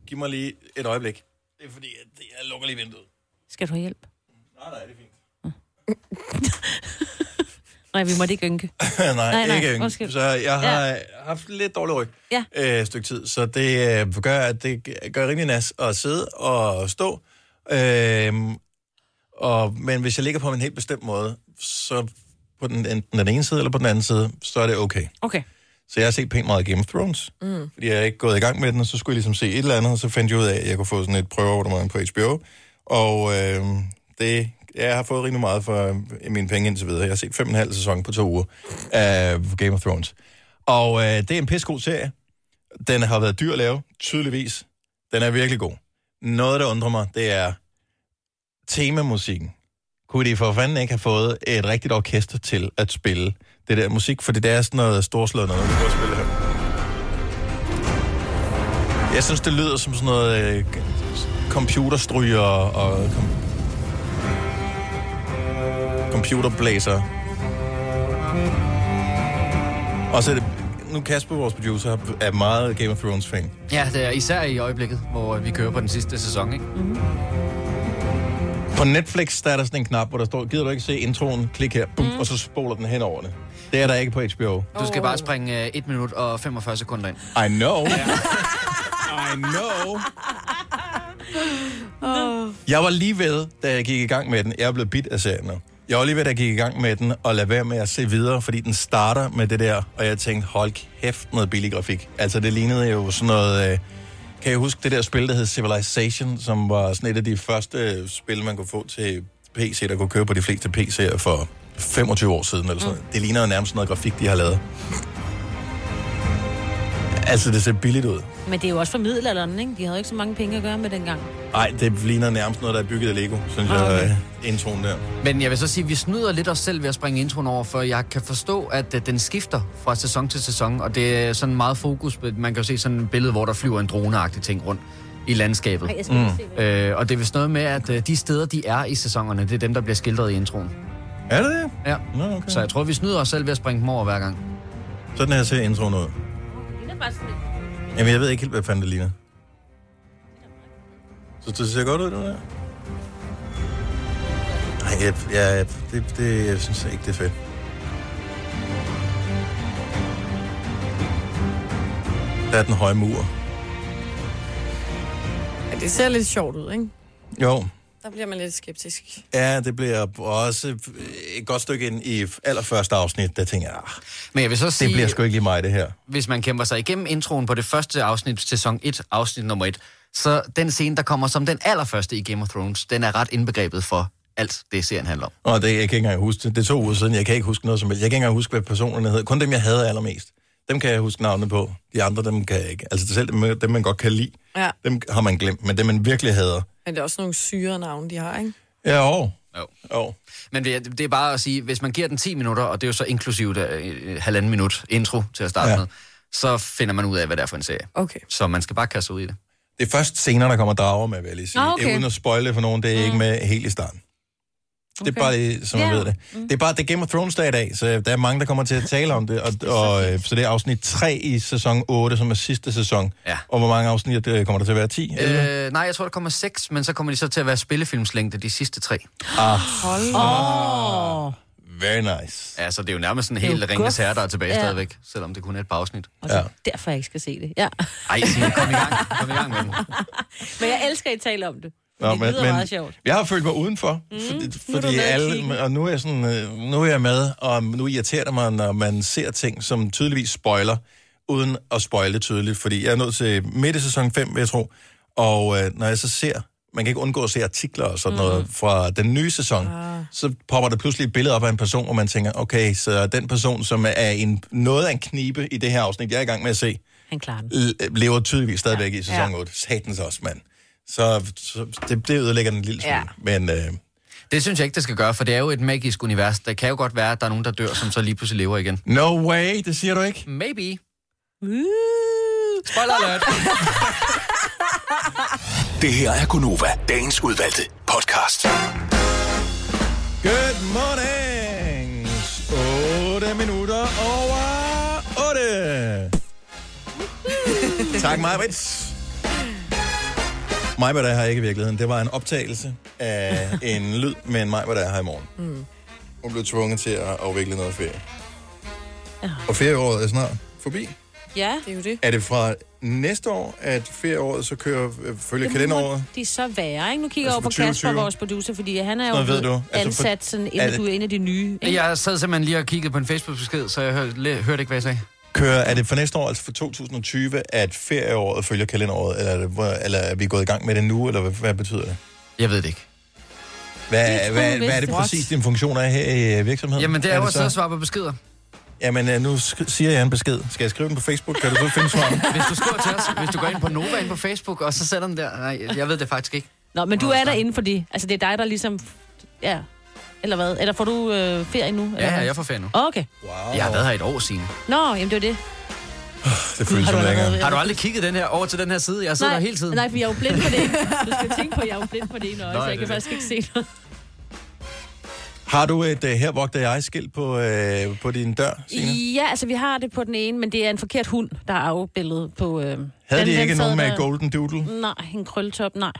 giv mig lige et øjeblik. Det er fordi, at jeg lukker lige vinduet. Skal du have hjælp? Nej, nej, det er fint. Nej, vi måtte ikke ynke. nej, Nej, nej, ikke yngre. undskyld. Så jeg har ja. haft lidt dårlig ryg Ja. øh, et stykke tid, så det øh, gør, at det gør rimelig nas at sidde og stå. Øh, og, men hvis jeg ligger på en helt bestemt måde, så på den, enten den ene side eller på den anden side, så er det okay. Okay. Så jeg har set pænt meget Game of Thrones, Mm. fordi jeg er ikke gået i gang med den, og så skulle jeg ligesom se et eller andet, og så fandt jeg ud af, at jeg kunne få sådan et prøveabonnement på HBO. Og øh, det, jeg har fået rimelig meget for øh, mine penge indtil videre. Jeg har set fem og en halv sæson på to uger af Game of Thrones. Og øh, det er en pissegod serie. Den har været dyr at lave, tydeligvis. Den er virkelig god. Noget, der undrer mig, det er temamusikken. Kunne de for fanden ikke have fået et rigtigt orkester til at spille det der musik? For det er sådan noget storslået noget, vi kan spille her. Jeg synes, det lyder som sådan noget øh, computerstryger og kom, computerblæser. Og så er det, nu Kasper, vores producer, er meget Game of Thrones fan. Ja, det er især i øjeblikket, hvor vi kører på den sidste sæson, ikke? På Netflix, der er der sådan en knap, hvor der står, gider du ikke se introen, klik her, bum, mm. og så spoler den hen over det. Det er der ikke på HBO. Du skal bare springe uh, 1 minut og 45 sekunder ind. I know. I know. Oh. Jeg var lige ved, da jeg gik i gang med den. Jeg er blevet bit af serien nu. Jeg var lige ved, da jeg gik i gang med den, og lade være med at se videre, fordi den starter med det der, og jeg tænkte, hold kæft, noget billig grafik. Altså, det lignede jo sådan noget... Øh, kan jeg huske det der spil, der hed Civilization, som var sådan et af de første øh, spil, man kunne få til PC, der kunne køre på de fleste PC'er for 25 år siden, eller sådan noget. Det ligner jo nærmest noget grafik, de har lavet. Altså, det ser billigt ud. Men det er jo også for middelalderen, ikke? De havde jo ikke så mange penge at gøre med dengang. Nej, det ligner nærmest noget, der er bygget af Lego, synes Ah, jeg, okay. øh, introen der. Men jeg vil så sige, at vi snyder lidt os selv ved at springe introen over, for jeg kan forstå, at øh, den skifter fra sæson til sæson, og det er sådan meget fokus. på- Man kan jo se sådan et billede, hvor der flyver en droneagtig ting rundt i landskabet. Ej, jeg se, øh, og det er vist noget med, at øh, de steder, de er i sæsonerne, det er dem, der bliver skildret i introen. Er det det? Ja. Nå, okay. Så jeg tror, vi snyder os selv ved at springe dem over hver gang. Sådan her ser introen ud. Jamen, jeg ved ikke helt, hvad fanden det ligner. Så det ser godt ud, det der? Nej, jeg, jeg, det, det, jeg synes ikke, det er fedt. Der er den høje mur. Ja, det ser lidt sjovt ud, ikke? Jo, Der bliver man lidt skeptisk. ja, det bliver også et godt stykke ind i allerførste afsnit, der tænker jeg, ah, Men jeg vil så sige, det bliver sgu ikke lige mig, det her. hvis man kæmper sig igennem introen på det første afsnit, sæson 1, afsnit nummer 1, så den scene, der kommer som den allerførste i Game of Thrones, den er ret indbegrebet for alt det, serien handler om. Og det, jeg kan ikke engang huske det. Det er to uger siden, jeg kan ikke huske noget som helst. Jeg kan ikke engang huske, hvad personerne hedder. Kun dem, jeg havde allermest. Dem kan jeg huske navnet på. De andre, dem kan jeg ikke. Altså selv dem, dem man godt kan lide, Ja. dem har man glemt. Men dem, man virkelig hader. Men det er også nogle syre navne, de har, ikke? Ja, og. Jo. Jo. Men det, er- det er bare at sige, hvis man giver den 10 minutter, og det er jo så inklusivt uh, halvanden minut intro til at starte Ja. med, så finder man ud af, hvad det er for en serie. Okay. Så man skal bare kaste ud i det. Det er først senere, der kommer drager med, vil jeg lige sige. Nå, Okay. er uden at spoile for nogen, det er mm. ikke med helt i starten. Det er Okay. bare lige, så man Ja. ved det. Det er bare det er Game of Thrones dag i dag, så der er mange, der kommer til at tale om det. Og, og, øh, så det er afsnit 3 i sæson 8, som er sidste sæson. Ja. Og hvor mange afsnit øh, kommer der til at være? 10? 11? Øh, nej, jeg tror, der kommer seks, men så kommer de så til at være spillefilmslængde, de sidste tre. Ah, Åh, very nice. Ja, så det er jo nærmest sådan en Det helt guf. Herre, der er tilbage Ja. stadigvæk, selvom det kun er et par afsnit. og så Ja. derfor jeg ikke skal se det. Ja. Ej, Signe, kom i gang. Kom i gang med den. Men jeg elsker, at I taler om det. Nå, det lyder meget sjovt. Jeg har følt mig udenfor, mm, fordi, er fordi alle, og nu er, jeg sådan, øh, nu er jeg med, og nu irriterer det mig, når man ser ting, som tydeligvis spoiler, uden at spoile tydeligt, fordi jeg er nået til midt i sæson 5, vil jeg tro, og øh, når jeg så ser, man kan ikke undgå at se artikler og sådan mm. noget fra den nye sæson, ah. så popper der pludselig et billede op af en person, hvor man tænker, okay, så den person, som er en, noget af en knibe i det her afsnit, jeg er i gang med at se, Han klarer den. lever tydeligvis stadigvæk ja. i sæson Ja. 8. Satans også, mand. Så, så det, det ødelægger den en lille smule. Ja. Men øh, Det synes jeg ikke, det skal gøre, for det er jo et magisk univers. Der kan jo godt være, at der er nogen, der dør, som så lige pludselig lever igen. no way, det siger du ikke. Maybe. Spoiler alert. Det her er Gunova, dagens udvalgte podcast. Good morning. 8 minutter over 8. tak, Majbrits. Mig, hvad der er her ikke i virkeligheden. Det var en optagelse af en lyd med en mig, hvad der er her i morgen. Mm. Hun blev tvunget til at afvikle noget ferie. Ja. Og ferieåret er snart forbi. Ja. Det er jo det. Er det fra næste år, at ferieåret så kører, øh, følger kalenderåret? De er så værre, ikke? Nu kigger jeg Altså over på for 2020. Kasper, vores producer, fordi han er jo ved du. Altså for- ansat sådan, er inden det- du er en af de nye. Ikke? Jeg sad simpelthen lige og kiggede på en Facebook-besked, så jeg hørte, hørte ikke, hvad jeg sagde. Kører, er det for næste år, altså for 2020, at ferieåret følger kalenderåret, eller er, det, eller er vi gået i gang med det nu, eller hvad, hvad betyder det? Jeg ved det ikke. Hvad, Det er hvad, hvad er det præcis, din funktion er her i øh, virksomheden? Jamen, det er jo at sidde og svare på beskeder. Jamen, øh, nu sk- siger jeg en besked. Skal jeg skrive den på Facebook? Kan du så finde svaret? Hvis du skriver til os, hvis du går ind på Nova ind på Facebook, og så sætter den der. Nej, jeg ved det faktisk ikke. Nå, men du er der inden for det. Altså, det er dig, der ligesom... Ja. Eller hvad? Eller får du øh, ferie nu? eller Ja, hvad? ja, jeg får ferie nu. Okay. Wow. Jeg har været her et år siden. Nå, jamen det var det. Det føles som længere. Har du aldrig kigget den her over til den her side? Jeg sidder nej, der hele tiden. Nej, for jeg er jo blind på det. Du skal tænke på, at jeg er jo blind på det ene øje, så er jeg kan faktisk ikke se noget. Har du et uh, her vogter jeg skilt på, uh, på din dør, Signe? Ja, altså vi har det på den ene, men det er en forkert hund, der er afbildet på... Øh, Havde den, de ikke nogen med der- Golden Doodle? Nej, en krølletop, nej.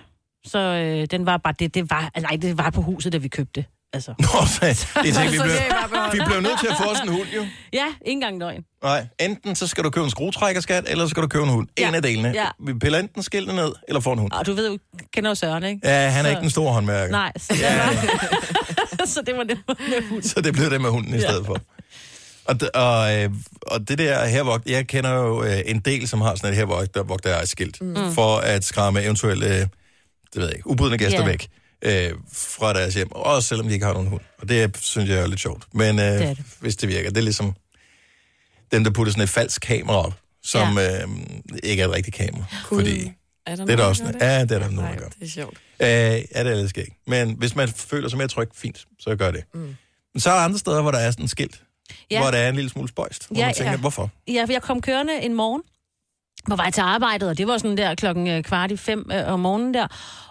Så øh, den var bare... Det, det var, nej, det var på huset, da vi købte. Altså. Nå, så det tænkte, vi, blev, det er vi blev nødt til at få os en hund, jo. Ja, ikke engang løgn. Nej, enten så skal du købe en skruetrækkerskat, eller så skal du købe en hund. Ja. En af delene. Ja. Vi piller enten skiltet ned, eller får en hund. Og du ved jo, kender jo Søren, ikke? Ja, han er Så- ikke den store håndværker. Nej, så, Ja, ja. ja. så det var det med hund. Så det blev det med hunden i stedet for. Og, og, øh, og det der hervogt, jeg kender jo øh, en del, som har sådan et hervogt, der vogter skilt, mm. for at skræmme eventuelle, øh, det ved jeg ikke, ubudne gæster Ja. væk øh, fra deres hjem, også selvom de ikke har nogen hund. Og det synes jeg er lidt sjovt. Men øh, er det. hvis det virker, det er ligesom dem, der putter sådan et falsk kamera op, som ja. øh, ikke er et rigtigt kamera. Cool. Fordi Er der det er der også... det? Ja, det er der nogen, der gør. Det er sjovt. Øh, ja, det er ikke. Men hvis man føler sig mere tryg, fint, så gør det. Mm. Men så er der andre steder, hvor der er sådan et skilt, ja. Ja. hvor der er en lille smule spøjst. Hvor Ja, man tænker, ja. hvorfor? Ja, for jeg kom kørende en morgen på vej til arbejdet, og det var sådan der klokken øh, kvart i fem øh, om morgenen der.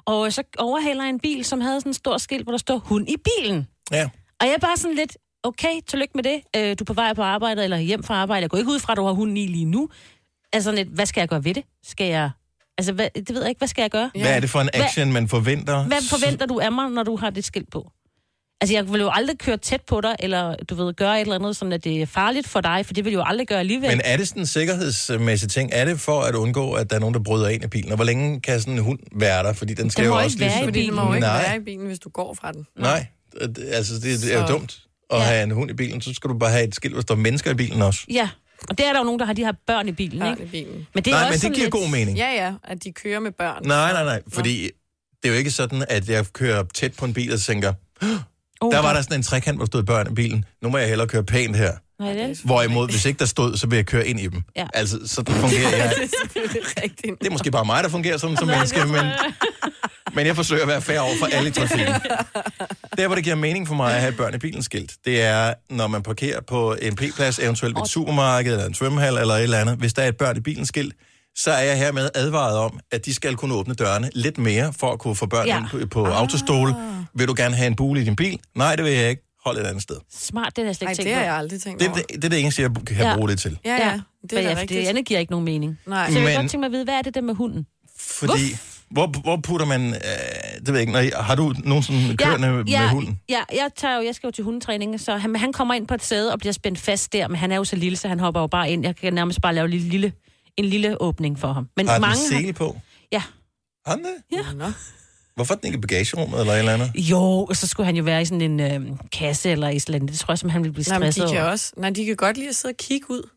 Og så overhaler jeg en bil, som havde sådan en stor skilt, hvor der står hund i bilen. Ja. Og jeg er bare sådan lidt, okay, tillykke med det. Øh, du er på vej på arbejde eller hjem fra arbejde. Jeg går ikke ud fra, at du har hunden i lige nu. Altså lidt, hvad skal jeg gøre ved det? Skal jeg... Altså, hvad, det ved jeg ikke, hvad skal jeg gøre? Hvad er det for en action, man forventer? Hvad forventer du af mig, når du har det skilt på? Altså, jeg vil jo aldrig køre tæt på dig, eller du ved, gøre et eller andet, sådan at det er farligt for dig, for det vil jeg jo aldrig gøre alligevel. Men er det sådan en sikkerhedsmæssig ting? Er det for at undgå, at der er nogen, der bryder ind i bilen? Og hvor længe kan sådan en hund være der? Fordi den skal Den jo også ikke være i ligesom- bilen. Den må ikke Nej, være i bilen, hvis du går fra den. nej. Det- Altså, det, det er jo Så- dumt at have en hund i bilen. Så skal du bare have et skilt, hvor der står mennesker i bilen også. Ja, og det er der jo nogen, der har de her børn i bilen, Børn ikke? i bilen. Men det er Nej, også men det giver lidt... god mening. Ja, ja, at de kører med børn. Nej, nej, nej. Fordi det er jo ikke sådan, at jeg kører tæt på en bil og tænker, Oh, der var der sådan en trekant, hvor der stod børn i bilen. Nu må jeg hellere køre pænt her. Nej, det. Hvorimod, hvis ikke der stod, så vil jeg køre ind i dem. Ja. Altså, sådan fungerer jeg. det er. Det er måske bare mig, der fungerer sådan som menneske, men, men jeg forsøger at være fair over for alle i trafikken. Der, hvor det giver mening for mig at have et børn i bilen skilt, det er, når man parkerer på en P-plads, eventuelt ved et supermarked eller en svømmehal eller et eller andet. Hvis der er et børn i bilen skilt, så er jeg hermed advaret om, at de skal kunne åbne dørene lidt mere, for at kunne få børn Ja. ind på, på autostole. Vil du gerne have en bule i din bil? Nej, det vil jeg ikke. Hold et andet sted. Smart, det er jeg slet Nej, ikke det tænkt har jeg aldrig tænkt Det, over. det, det er det eneste, jeg kan Ja. bruge det til. Ja, ja, det er ja, for det rigtigt. andet giver ikke nogen mening. Nej. Så jeg vil godt tænke mig at vide, hvad er det der med hunden? Fordi, hvor, hvor putter man... Øh, det ved jeg ikke. Når, I- har du nogen sådan kørende ja, ja, med hunden? Ja, jeg, tager jo, jeg skal jo til hundetræning, så han, han kommer ind på et sæde og bliver spændt fast der, men han er jo så lille, så han hopper jo bare ind. Jeg kan nærmest bare lave en lille, lille, en lille åbning for ham. Men Har den mange sele på? Ja. Har den det? Ja. Nå. Hvorfor er den ikke i bagagerummet eller et eller andet? Jo, og så skulle han jo være i sådan en øh, kasse eller i sådan Det tror jeg, som han ville blive Nej, men stresset de kan over. også. Nej, de kan godt lide at sidde og kigge ud.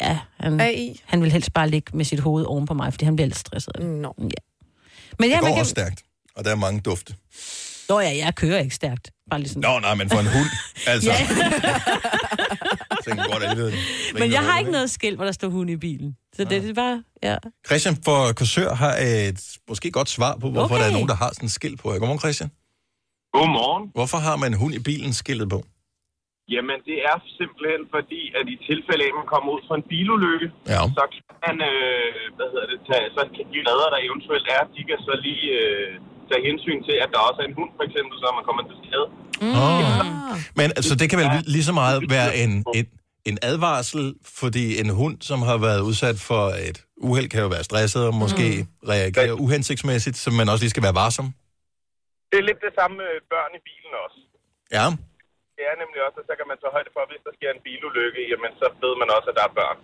Ja, han, Bagi. han vil helst bare ligge med sit hoved oven på mig, fordi han bliver lidt stresset. Nå. Ja. Men ja, Det går man kan... også stærkt, og der er mange dufte. Nå ja, jeg kører ikke stærkt. Bare lige sådan. Nå, nej, men for en hund, altså. Ja. Så kan godt alligevel. Men jeg har ikke noget skilt, hvor der står hund i bilen. Så det, det er bare, ja. Christian for Korsør har et måske godt svar på, hvorfor Okay. der er nogen, der har sådan et skilt på. Godmorgen, Christian. Godmorgen. Hvorfor har man en hund i bilen skiltet på? Jamen, det er simpelthen fordi, at i tilfælde af, at man kommer ud for en bilulykke, Ja. så kan man, øh, hvad hedder det, tage, så kan de redder, der eventuelt er, de kan så lige øh, tage hensyn til, at der også er en hund, for eksempel, så man kommer til skade. Mm. Oh. Men altså, det kan vel lige så meget være en, en, en advarsel, fordi en hund, som har været udsat for et uheld, kan jo være stresset og måske mm. reagere uhensigtsmæssigt, så man også lige skal være varsom. Det er lidt det samme med børn i bilen også. Ja. Det er nemlig også, at så kan man tage højde for, hvis der sker en bilulykke, jamen så ved man også, at der er børn.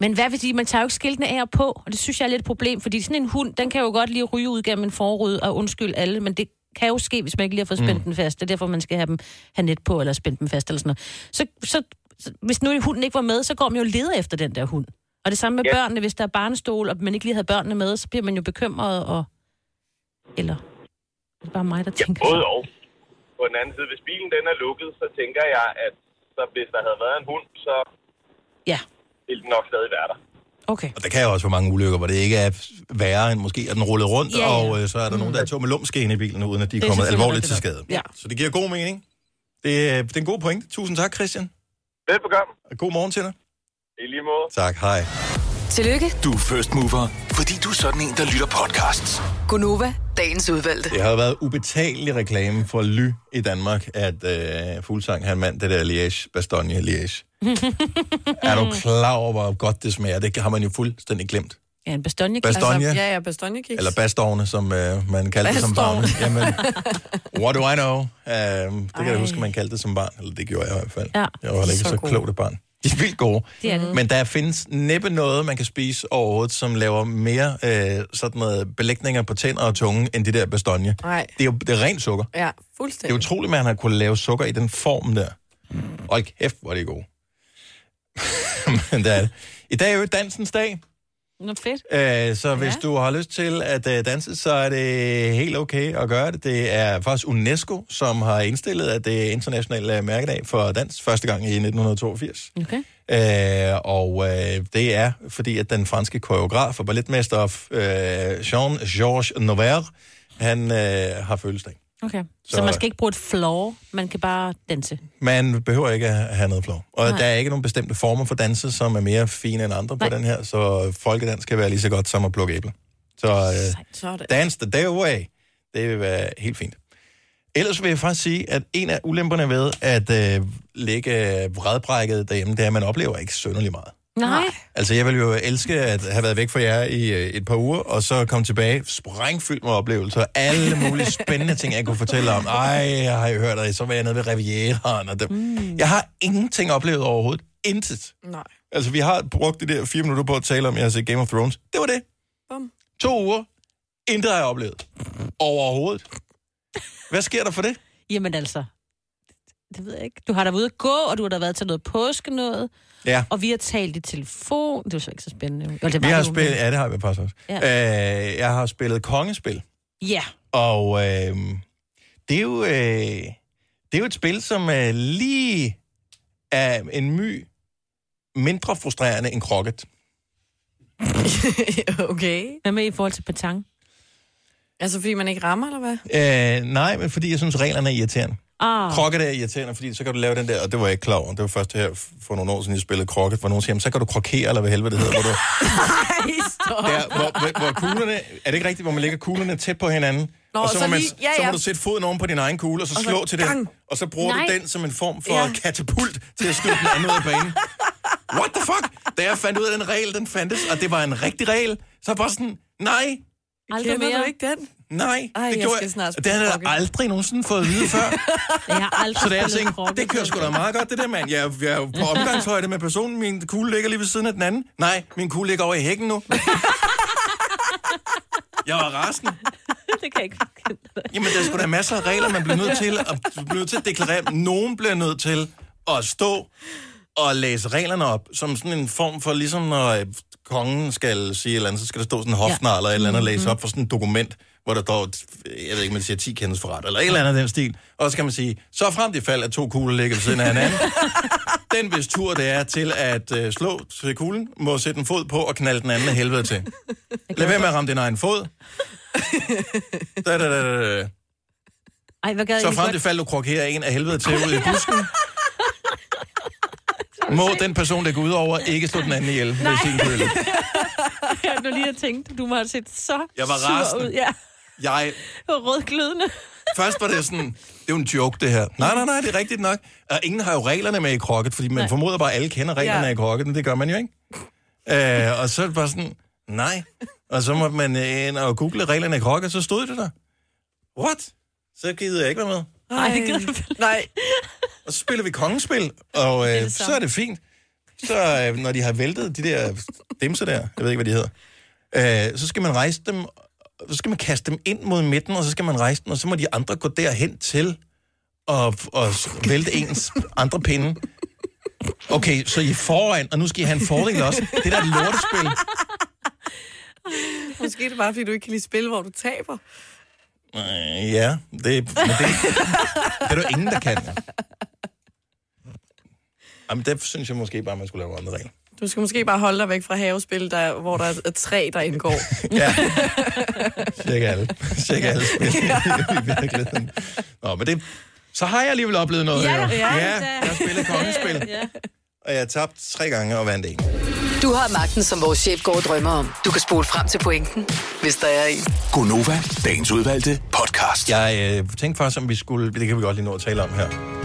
Men hvad vil sige, man tager jo ikke skiltene af og på, og det synes jeg er lidt et problem, fordi sådan en hund, den kan jo godt lige ryge ud gennem en forrude og undskylde alle, men det kan jo ske, hvis man ikke lige har fået spændt mm. den fast. Det er derfor, man skal have dem have net på, eller spændt dem fast, eller sådan noget. Så, så, så hvis nu hunden ikke var med, så går man jo leder efter den der hund. Og det samme med Ja. børnene, hvis der er barnestol, og man ikke lige havde børnene med, så bliver man jo bekymret, og... Eller... Det er bare mig, der tænker Både og. På den anden side, hvis bilen den er lukket, så tænker jeg, at så hvis der havde været en hund, så Ja. Ville den nok stadig være der. Okay. Og der kan jo også være mange ulykker, hvor det ikke er værre end måske, at den rullet rundt, Ja, ja. og øh, så er der mm. nogen, der er to med lumsken i bilen, uden at de er Det kommet alvorligt til skade. Ja. Så det giver god mening. Det, er- det er en god point. Tusind tak, Christian. Velbekomme. Og god morgen til dig. I lige måde. Tak, hej. Tillykke, Du er first mover, fordi du er sådan en, der lytter podcasts. Gunova, dagens udvalgte. Det har været ubetalelig reklame for Ly i Danmark, at øh, Fuglsang han mand det der Liège, Bastogne Liège. er du klar over, hvor godt det smager? Det har man jo fuldstændig glemt. Ja, en bastogne. Bastogne. Altså, ja, ja, bastonjekiks. Eller bastovne, som øh, man kaldte det som barn. Jamen, what do I know? Uh, det kan jeg huske, man kaldte det som barn. Eller det gjorde jeg i hvert fald. Ja. Jeg var heller ikke Så så, gode. klogt et barn. De er vildt gode. Det er det. Men der findes næppe noget, man kan spise overhovedet, som laver mere øh, sådan noget belægninger på tænder og tunge, end det der bastogne. Nej, Det er jo det er rent sukker. ja, Det er fuldstændig. utroligt, at man har kunnet lave sukker i den form der. Hold kæft, hvor er det gode. Men det er det. I dag er jo dansens dag. Nå, fedt. Øh, så hvis du har lyst til at øh, danse, så er det helt okay at gøre det. Det er faktisk UNESCO, som har indstillet, at det er international øh, mærkedag for dans første gang i 1982. Okay. Øh, og øh, det er fordi, at den franske koreograf og balletmester øh, Jean-Georges Nover, han øh, har fødselsdag. Okay. Så, Så- man skal ikke bruge et floor, man kan bare danse. Man behøver ikke at have noget flow. Og Nej. der er ikke nogen bestemte former for danse, som er mere fine end andre Nej. på den her, så folkedans kan være lige så godt som at plukke æbler. Så øh, Sådan. dance the day away, det vil være helt fint. Ellers vil jeg faktisk sige, at en af ulemperne ved at øh, ligge vredbrækket derhjemme, det er, at man oplever ikke synderligt meget. Nej. Altså, jeg vil jo elske at have været væk fra jer i øh, et par uger, og så komme tilbage sprængfyldt med oplevelser. Alle mulige spændende ting, jeg kunne fortælle om. Ej, jeg har jo hørt, at så var jeg nede ved Rivieraen. Og det. Mm. Jeg har ingenting oplevet overhovedet. Intet. Nej. Altså, vi har brugt de der fire minutter på at tale om, at jeg har set Game of Thrones. Det var det. Bum. To uger. Intet har jeg oplevet. Overhovedet. Hvad sker der for det? Jamen altså, det ved jeg ikke. Du har da været ude at gå, og du har da været til noget påske noget, Ja. og vi har talt i telefon. Det var så ikke så spændende. Jo, det Vi var har det jo, spillet... men- Ja, det har vi faktisk også. Ja. Øh, jeg har spillet kongespil. Ja. Og øh, det, er jo, øh, det er jo et spil, som øh, lige er en my mindre frustrerende end krokket. okay. Hvad med i forhold til petang? Altså, fordi man ikke rammer, eller hvad? Øh, nej, men fordi jeg synes, reglerne er irriterende. Ah. Krokket er irriterende, fordi så kan du lave den der, og det var jeg ikke klar over. Det var først her for nogle år siden, jeg spillede krokket, hvor nogen siger, "Jamen, så kan du krokere, eller hvad helvede det hedder, hvor du... Der, hvor, hvor, hvor kuglerne, er det ikke rigtigt, hvor man lægger kuglerne tæt på hinanden? Nå, og så, så må man, lige- ja, så må ja. du sætte foden oven på din egen kugle, og så Og så slå til den, gang. og så bruger Nej. du den som en form for Ja. katapult til at skyde den anden ud af banen. What the fuck? Da jeg fandt ud af, den regel, den fandtes, og det var en rigtig regel, så jeg bare sådan, nej, Aldrig mere. du ikke den? Nej, Ej, det jeg gjorde skal jeg. snart Det havde jeg aldrig nogensinde fået at vide før. Jeg har aldrig Så da jeg tænkte, det kører sgu da meget godt, det der, mand. Jeg, jeg er jo på omgangshøjde med personen. Min kugle ligger lige ved siden af den anden. Nej, min kugle ligger over i hækken nu. Jeg var rasende. det kan jeg ikke. Jamen, der er sgu da masser af regler, man bliver nødt til at, bliver nødt til at deklarere. Nogen bliver nødt til at stå og læse reglerne op, som sådan en form for, ligesom når øh, kongen skal sige et eller andet, så skal der stå sådan en hofnar eller et eller andet og læse op for sådan et dokument, hvor der står, jeg ved ikke, man siger 10 kendes for ret, eller et eller andet af den stil. Og så kan man sige, så frem i fald, at to kugler ligger ved siden af hinanden. Den, hvis tur det er til at øh, slå til kuglen, må sætte en fod på og knalde den anden af helvede til. Lad være med at ramme din egen fod. Da, da, da, da, da. Ej, hvad gad Så frem til fald, du krokerer en af helvede til ud i busken, må den person, der går ud over, ikke slå den anden ihjel med sin køle. Jeg har nu lige tænkt, du må have set så Jeg var sur rasende. ud. Ja, Jeg, rødglødende. først var det sådan, det er jo en joke, det her. Nej, nej, nej, det er rigtigt nok. Og ingen har jo reglerne med i krokket, fordi man Nej. formoder bare, at alle kender reglerne Ja. i krokket, men det gør man jo ikke. Øh, og så er det bare sådan, nej. Og så må man øh, ind og google reglerne i krokket, så stod det der. What? Så gider jeg ikke være med. Nej, det gider du vel Nej. Og så spiller vi kongespil, og øh, så er det fint. Så øh, når de har væltet de der dimser der, jeg ved ikke, hvad de hedder, øh, så skal man rejse dem, så skal man kaste dem ind mod midten, og så skal man rejse dem, og så må de andre gå derhen til og, og vælte ens andre pinde. Okay, så I er foran, og nu skal I have en fordel også. Det der er et lortespil. Måske er det bare, fordi du ikke kan lide spil, hvor du taber. Øh, ja, det, men det, det er der ingen, der kan. Jamen, der synes jeg måske bare, man skulle lave andre regler. Du skal måske bare holde dig væk fra havespil, der, hvor der er et træ, der indgår. Ja. Cirka alle. Cirka alle spil i virkeligheden. Nå, men det... Så har jeg alligevel oplevet noget. Ja, jo. ja, ja, jeg har spillet kongespil, Ja. og jeg har tabt tre gange og vandt en. Du har magten, som vores chef går og drømmer om. Du kan spole frem til pointen, hvis der er en. Gonova, dagens udvalgte podcast. Jeg øh, tænkte faktisk, om vi skulle... Det kan vi godt lige nå at tale om her.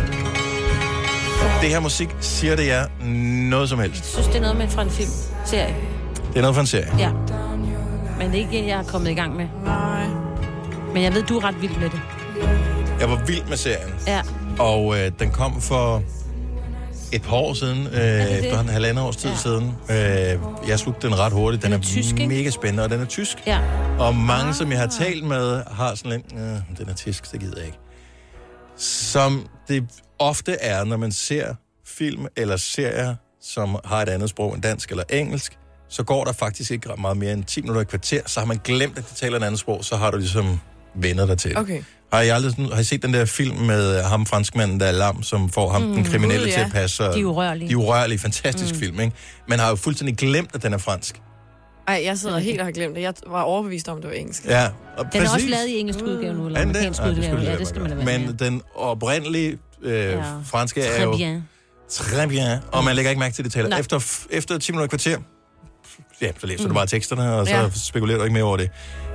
Det her musik, siger det jer noget som helst? Jeg synes, det er noget med fra en film. Serie. Det er noget fra en serie. Ja. Men det er ikke en, jeg er kommet i gang med. Nej. Men jeg ved, du er ret vild med det. Jeg var vild med serien, Ja. og øh, den kom for et par år siden, øh, det? efterhånden halvandet års tid Ja. siden. Øh, jeg slugte den ret hurtigt. Den, Den er, er tysk, ikke? mega spændende, og den er tysk. Ja. Og mange, som jeg har talt med, har sådan lidt, øh, den er tysk, det gider jeg ikke. Som det ofte er, når man ser film eller serier, som har et andet sprog end dansk eller engelsk, så går der faktisk ikke ret meget mere end 10 minutter i kvarter, så har man glemt, at de taler et andet sprog, så har du ligesom venner dig til. Okay. Har I, aldrig, har I set den der film med øh, ham franskmanden, der er lam, som får ham, mm, den kriminelle til ja. at passe? De Urørlige. De urørlige, fantastisk mm. film, ikke? Man har jo fuldstændig glemt, at den er fransk. Ej, jeg sidder helt og har glemt det. Jeg var overbevist om, det var engelsk. Ja, og Den er også præcis. lavet i engelsk udgave nu, eller Er amerikansk udgave. Ja, det skal man da være. være. Men den oprindelige øh, Ja. franske er jo... bien. Très bien. Og man lægger ikke mærke til, at de taler. Nej. Efter, efter 10 minutter kvarter, ja, så læser mm. du bare teksterne, og så Ja. ja. spekulerer du ikke mere over det.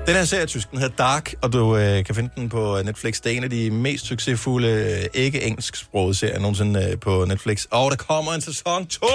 Den her serie, tysk, den hedder Dark, og du øh, kan finde den på Netflix. Det er en af de mest succesfulde, øh, ikke engelsksprogede serier nogensinde øh, på Netflix. Og der kommer en sæson 2!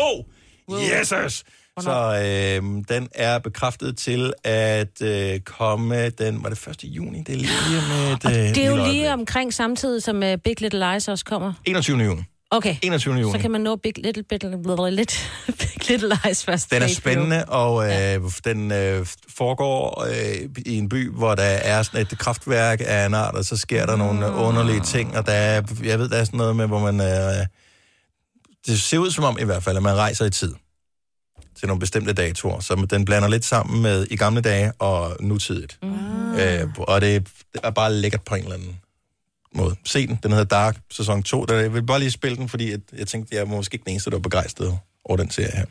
Wow. Jesus! Så øh, den er bekræftet til at øh, komme den, var det 1. juni? Det er lige med et, øh, Det er jo øjeblik. lige omkring samtidig, som uh, Big Little Lies også kommer. 21. juni. Okay. 21. juni. Så kan man nå Big Little, Big Little, lidt, Big Little Lies først. Den er spændende, og øh, ja. den øh, foregår øh, i en by, hvor der er sådan et kraftværk af en art, og så sker der nogle Ah. underlige ting, og der er, jeg ved, der er sådan noget med, hvor man... Øh, det ser ud som om i hvert fald, at man rejser i tid til nogle bestemte datoer, så den blander lidt sammen med i gamle dage og nutidigt. Mm. Øh, og det er bare lækkert på en eller anden måde. Se den, den hedder Dark, sæson 2. Der, jeg vil bare lige spille den, fordi jeg, jeg tænkte, jeg er måske ikke den eneste, der er begejstret over den serie her.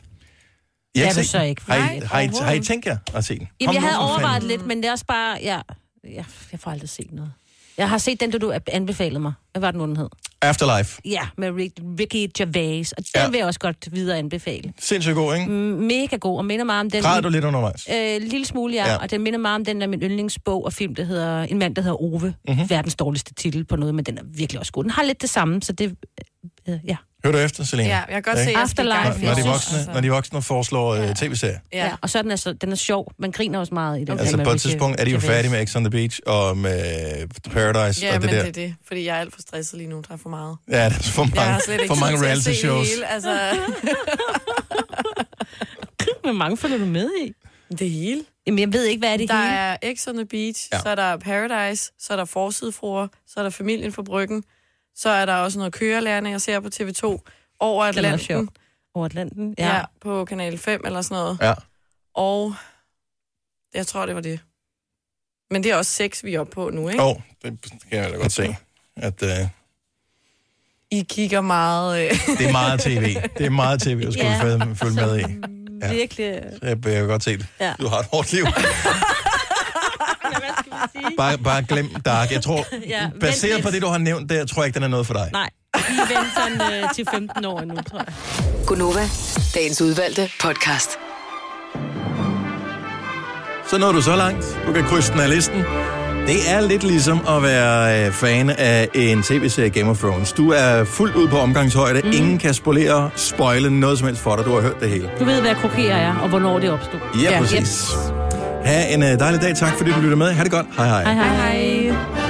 Det er du så ikke, Har I, nej, har, I, har I tænkt jer at se den? Jamen, Kom jeg havde overvejet fanden. lidt, men det er også bare... Ja, ja, jeg får aldrig set noget. Jeg har set den, du, du anbefalede mig. Hvad var den nu, den hed? Afterlife. Ja, med Rick, Ricky Gervais. Og den Ja. vil jeg også godt videre anbefale. Sindssygt god, ikke? Mm, Mega god, og minder meget om den... Græd du lidt undervejs? Øh, lille smule, ja. Ja. Og den minder meget om den der min yndlingsbog og film, der hedder En mand, der hedder Ove. Mhm. Mm-hmm. Verdens dårligste titel på noget, men den er virkelig også god. Den har lidt det samme, så det... Øh, ja. Hører du efter, Selina? Ja, jeg kan godt Ja, se, at jeg skal i gang, Afterlife, for Når de, voksne, altså- når de voksne foreslår uh, tv-serier. Ja. ja. Og så er den, altså, den er sjov. Man griner også meget i den. Altså der på et tidspunkt er de jo færdige med X on the Beach og med Paradise Ja, og men det der. det er det. Fordi jeg er alt for stresset lige nu. Der er for meget. Ja, det er for mange, for mange reality shows. hele, Altså, Hvor mange følger du med i? det hele. Jamen, jeg ved ikke, hvad er det Der hele? er X on the Beach, Ja. ja. så er der Paradise, så er der Forsidefruer, så er der Familien for Bryggen, så er der også noget kørelærerne, jeg ser på TV2, over er. Atlanten. Over Atlanten? Ja. ja, på Kanal 5 eller sådan noget. Ja. Og jeg tror, det var det. Men det er også sex, vi er oppe på nu, ikke? Åh, oh, det kan jeg da godt se. At, uh, I kigger meget... Øh... det er meget tv. Det er meget tv, du skulle Ja. følge, følge med i. Ja. Virkelig. Jeg, jeg kan godt se det. Ja. Du har et hårdt liv. Bare, bare glem Dark. Jeg tror, Ja, baseret på det, du har nævnt der, tror jeg ikke, den er noget for dig. Nej, vi venter sådan, øh, til 15 år nu, tror jeg. Gunova, dagens udvalgte podcast. Så nåede du så langt. Du kan krydse den af listen. Det er lidt ligesom at være øh, fan af en tv-serie Game of Thrones. Du er fuldt ud på omgangshøjde. Mm. Ingen kan spolere, spoile noget som helst for dig. Du har hørt det hele. Du ved, hvad krokerer er, og hvornår det opstod. Ja, præcis. Ha' en øh, dejlig dag. Tak fordi du lytter med. Ha' det godt. Hej hej. Hej hej. hej.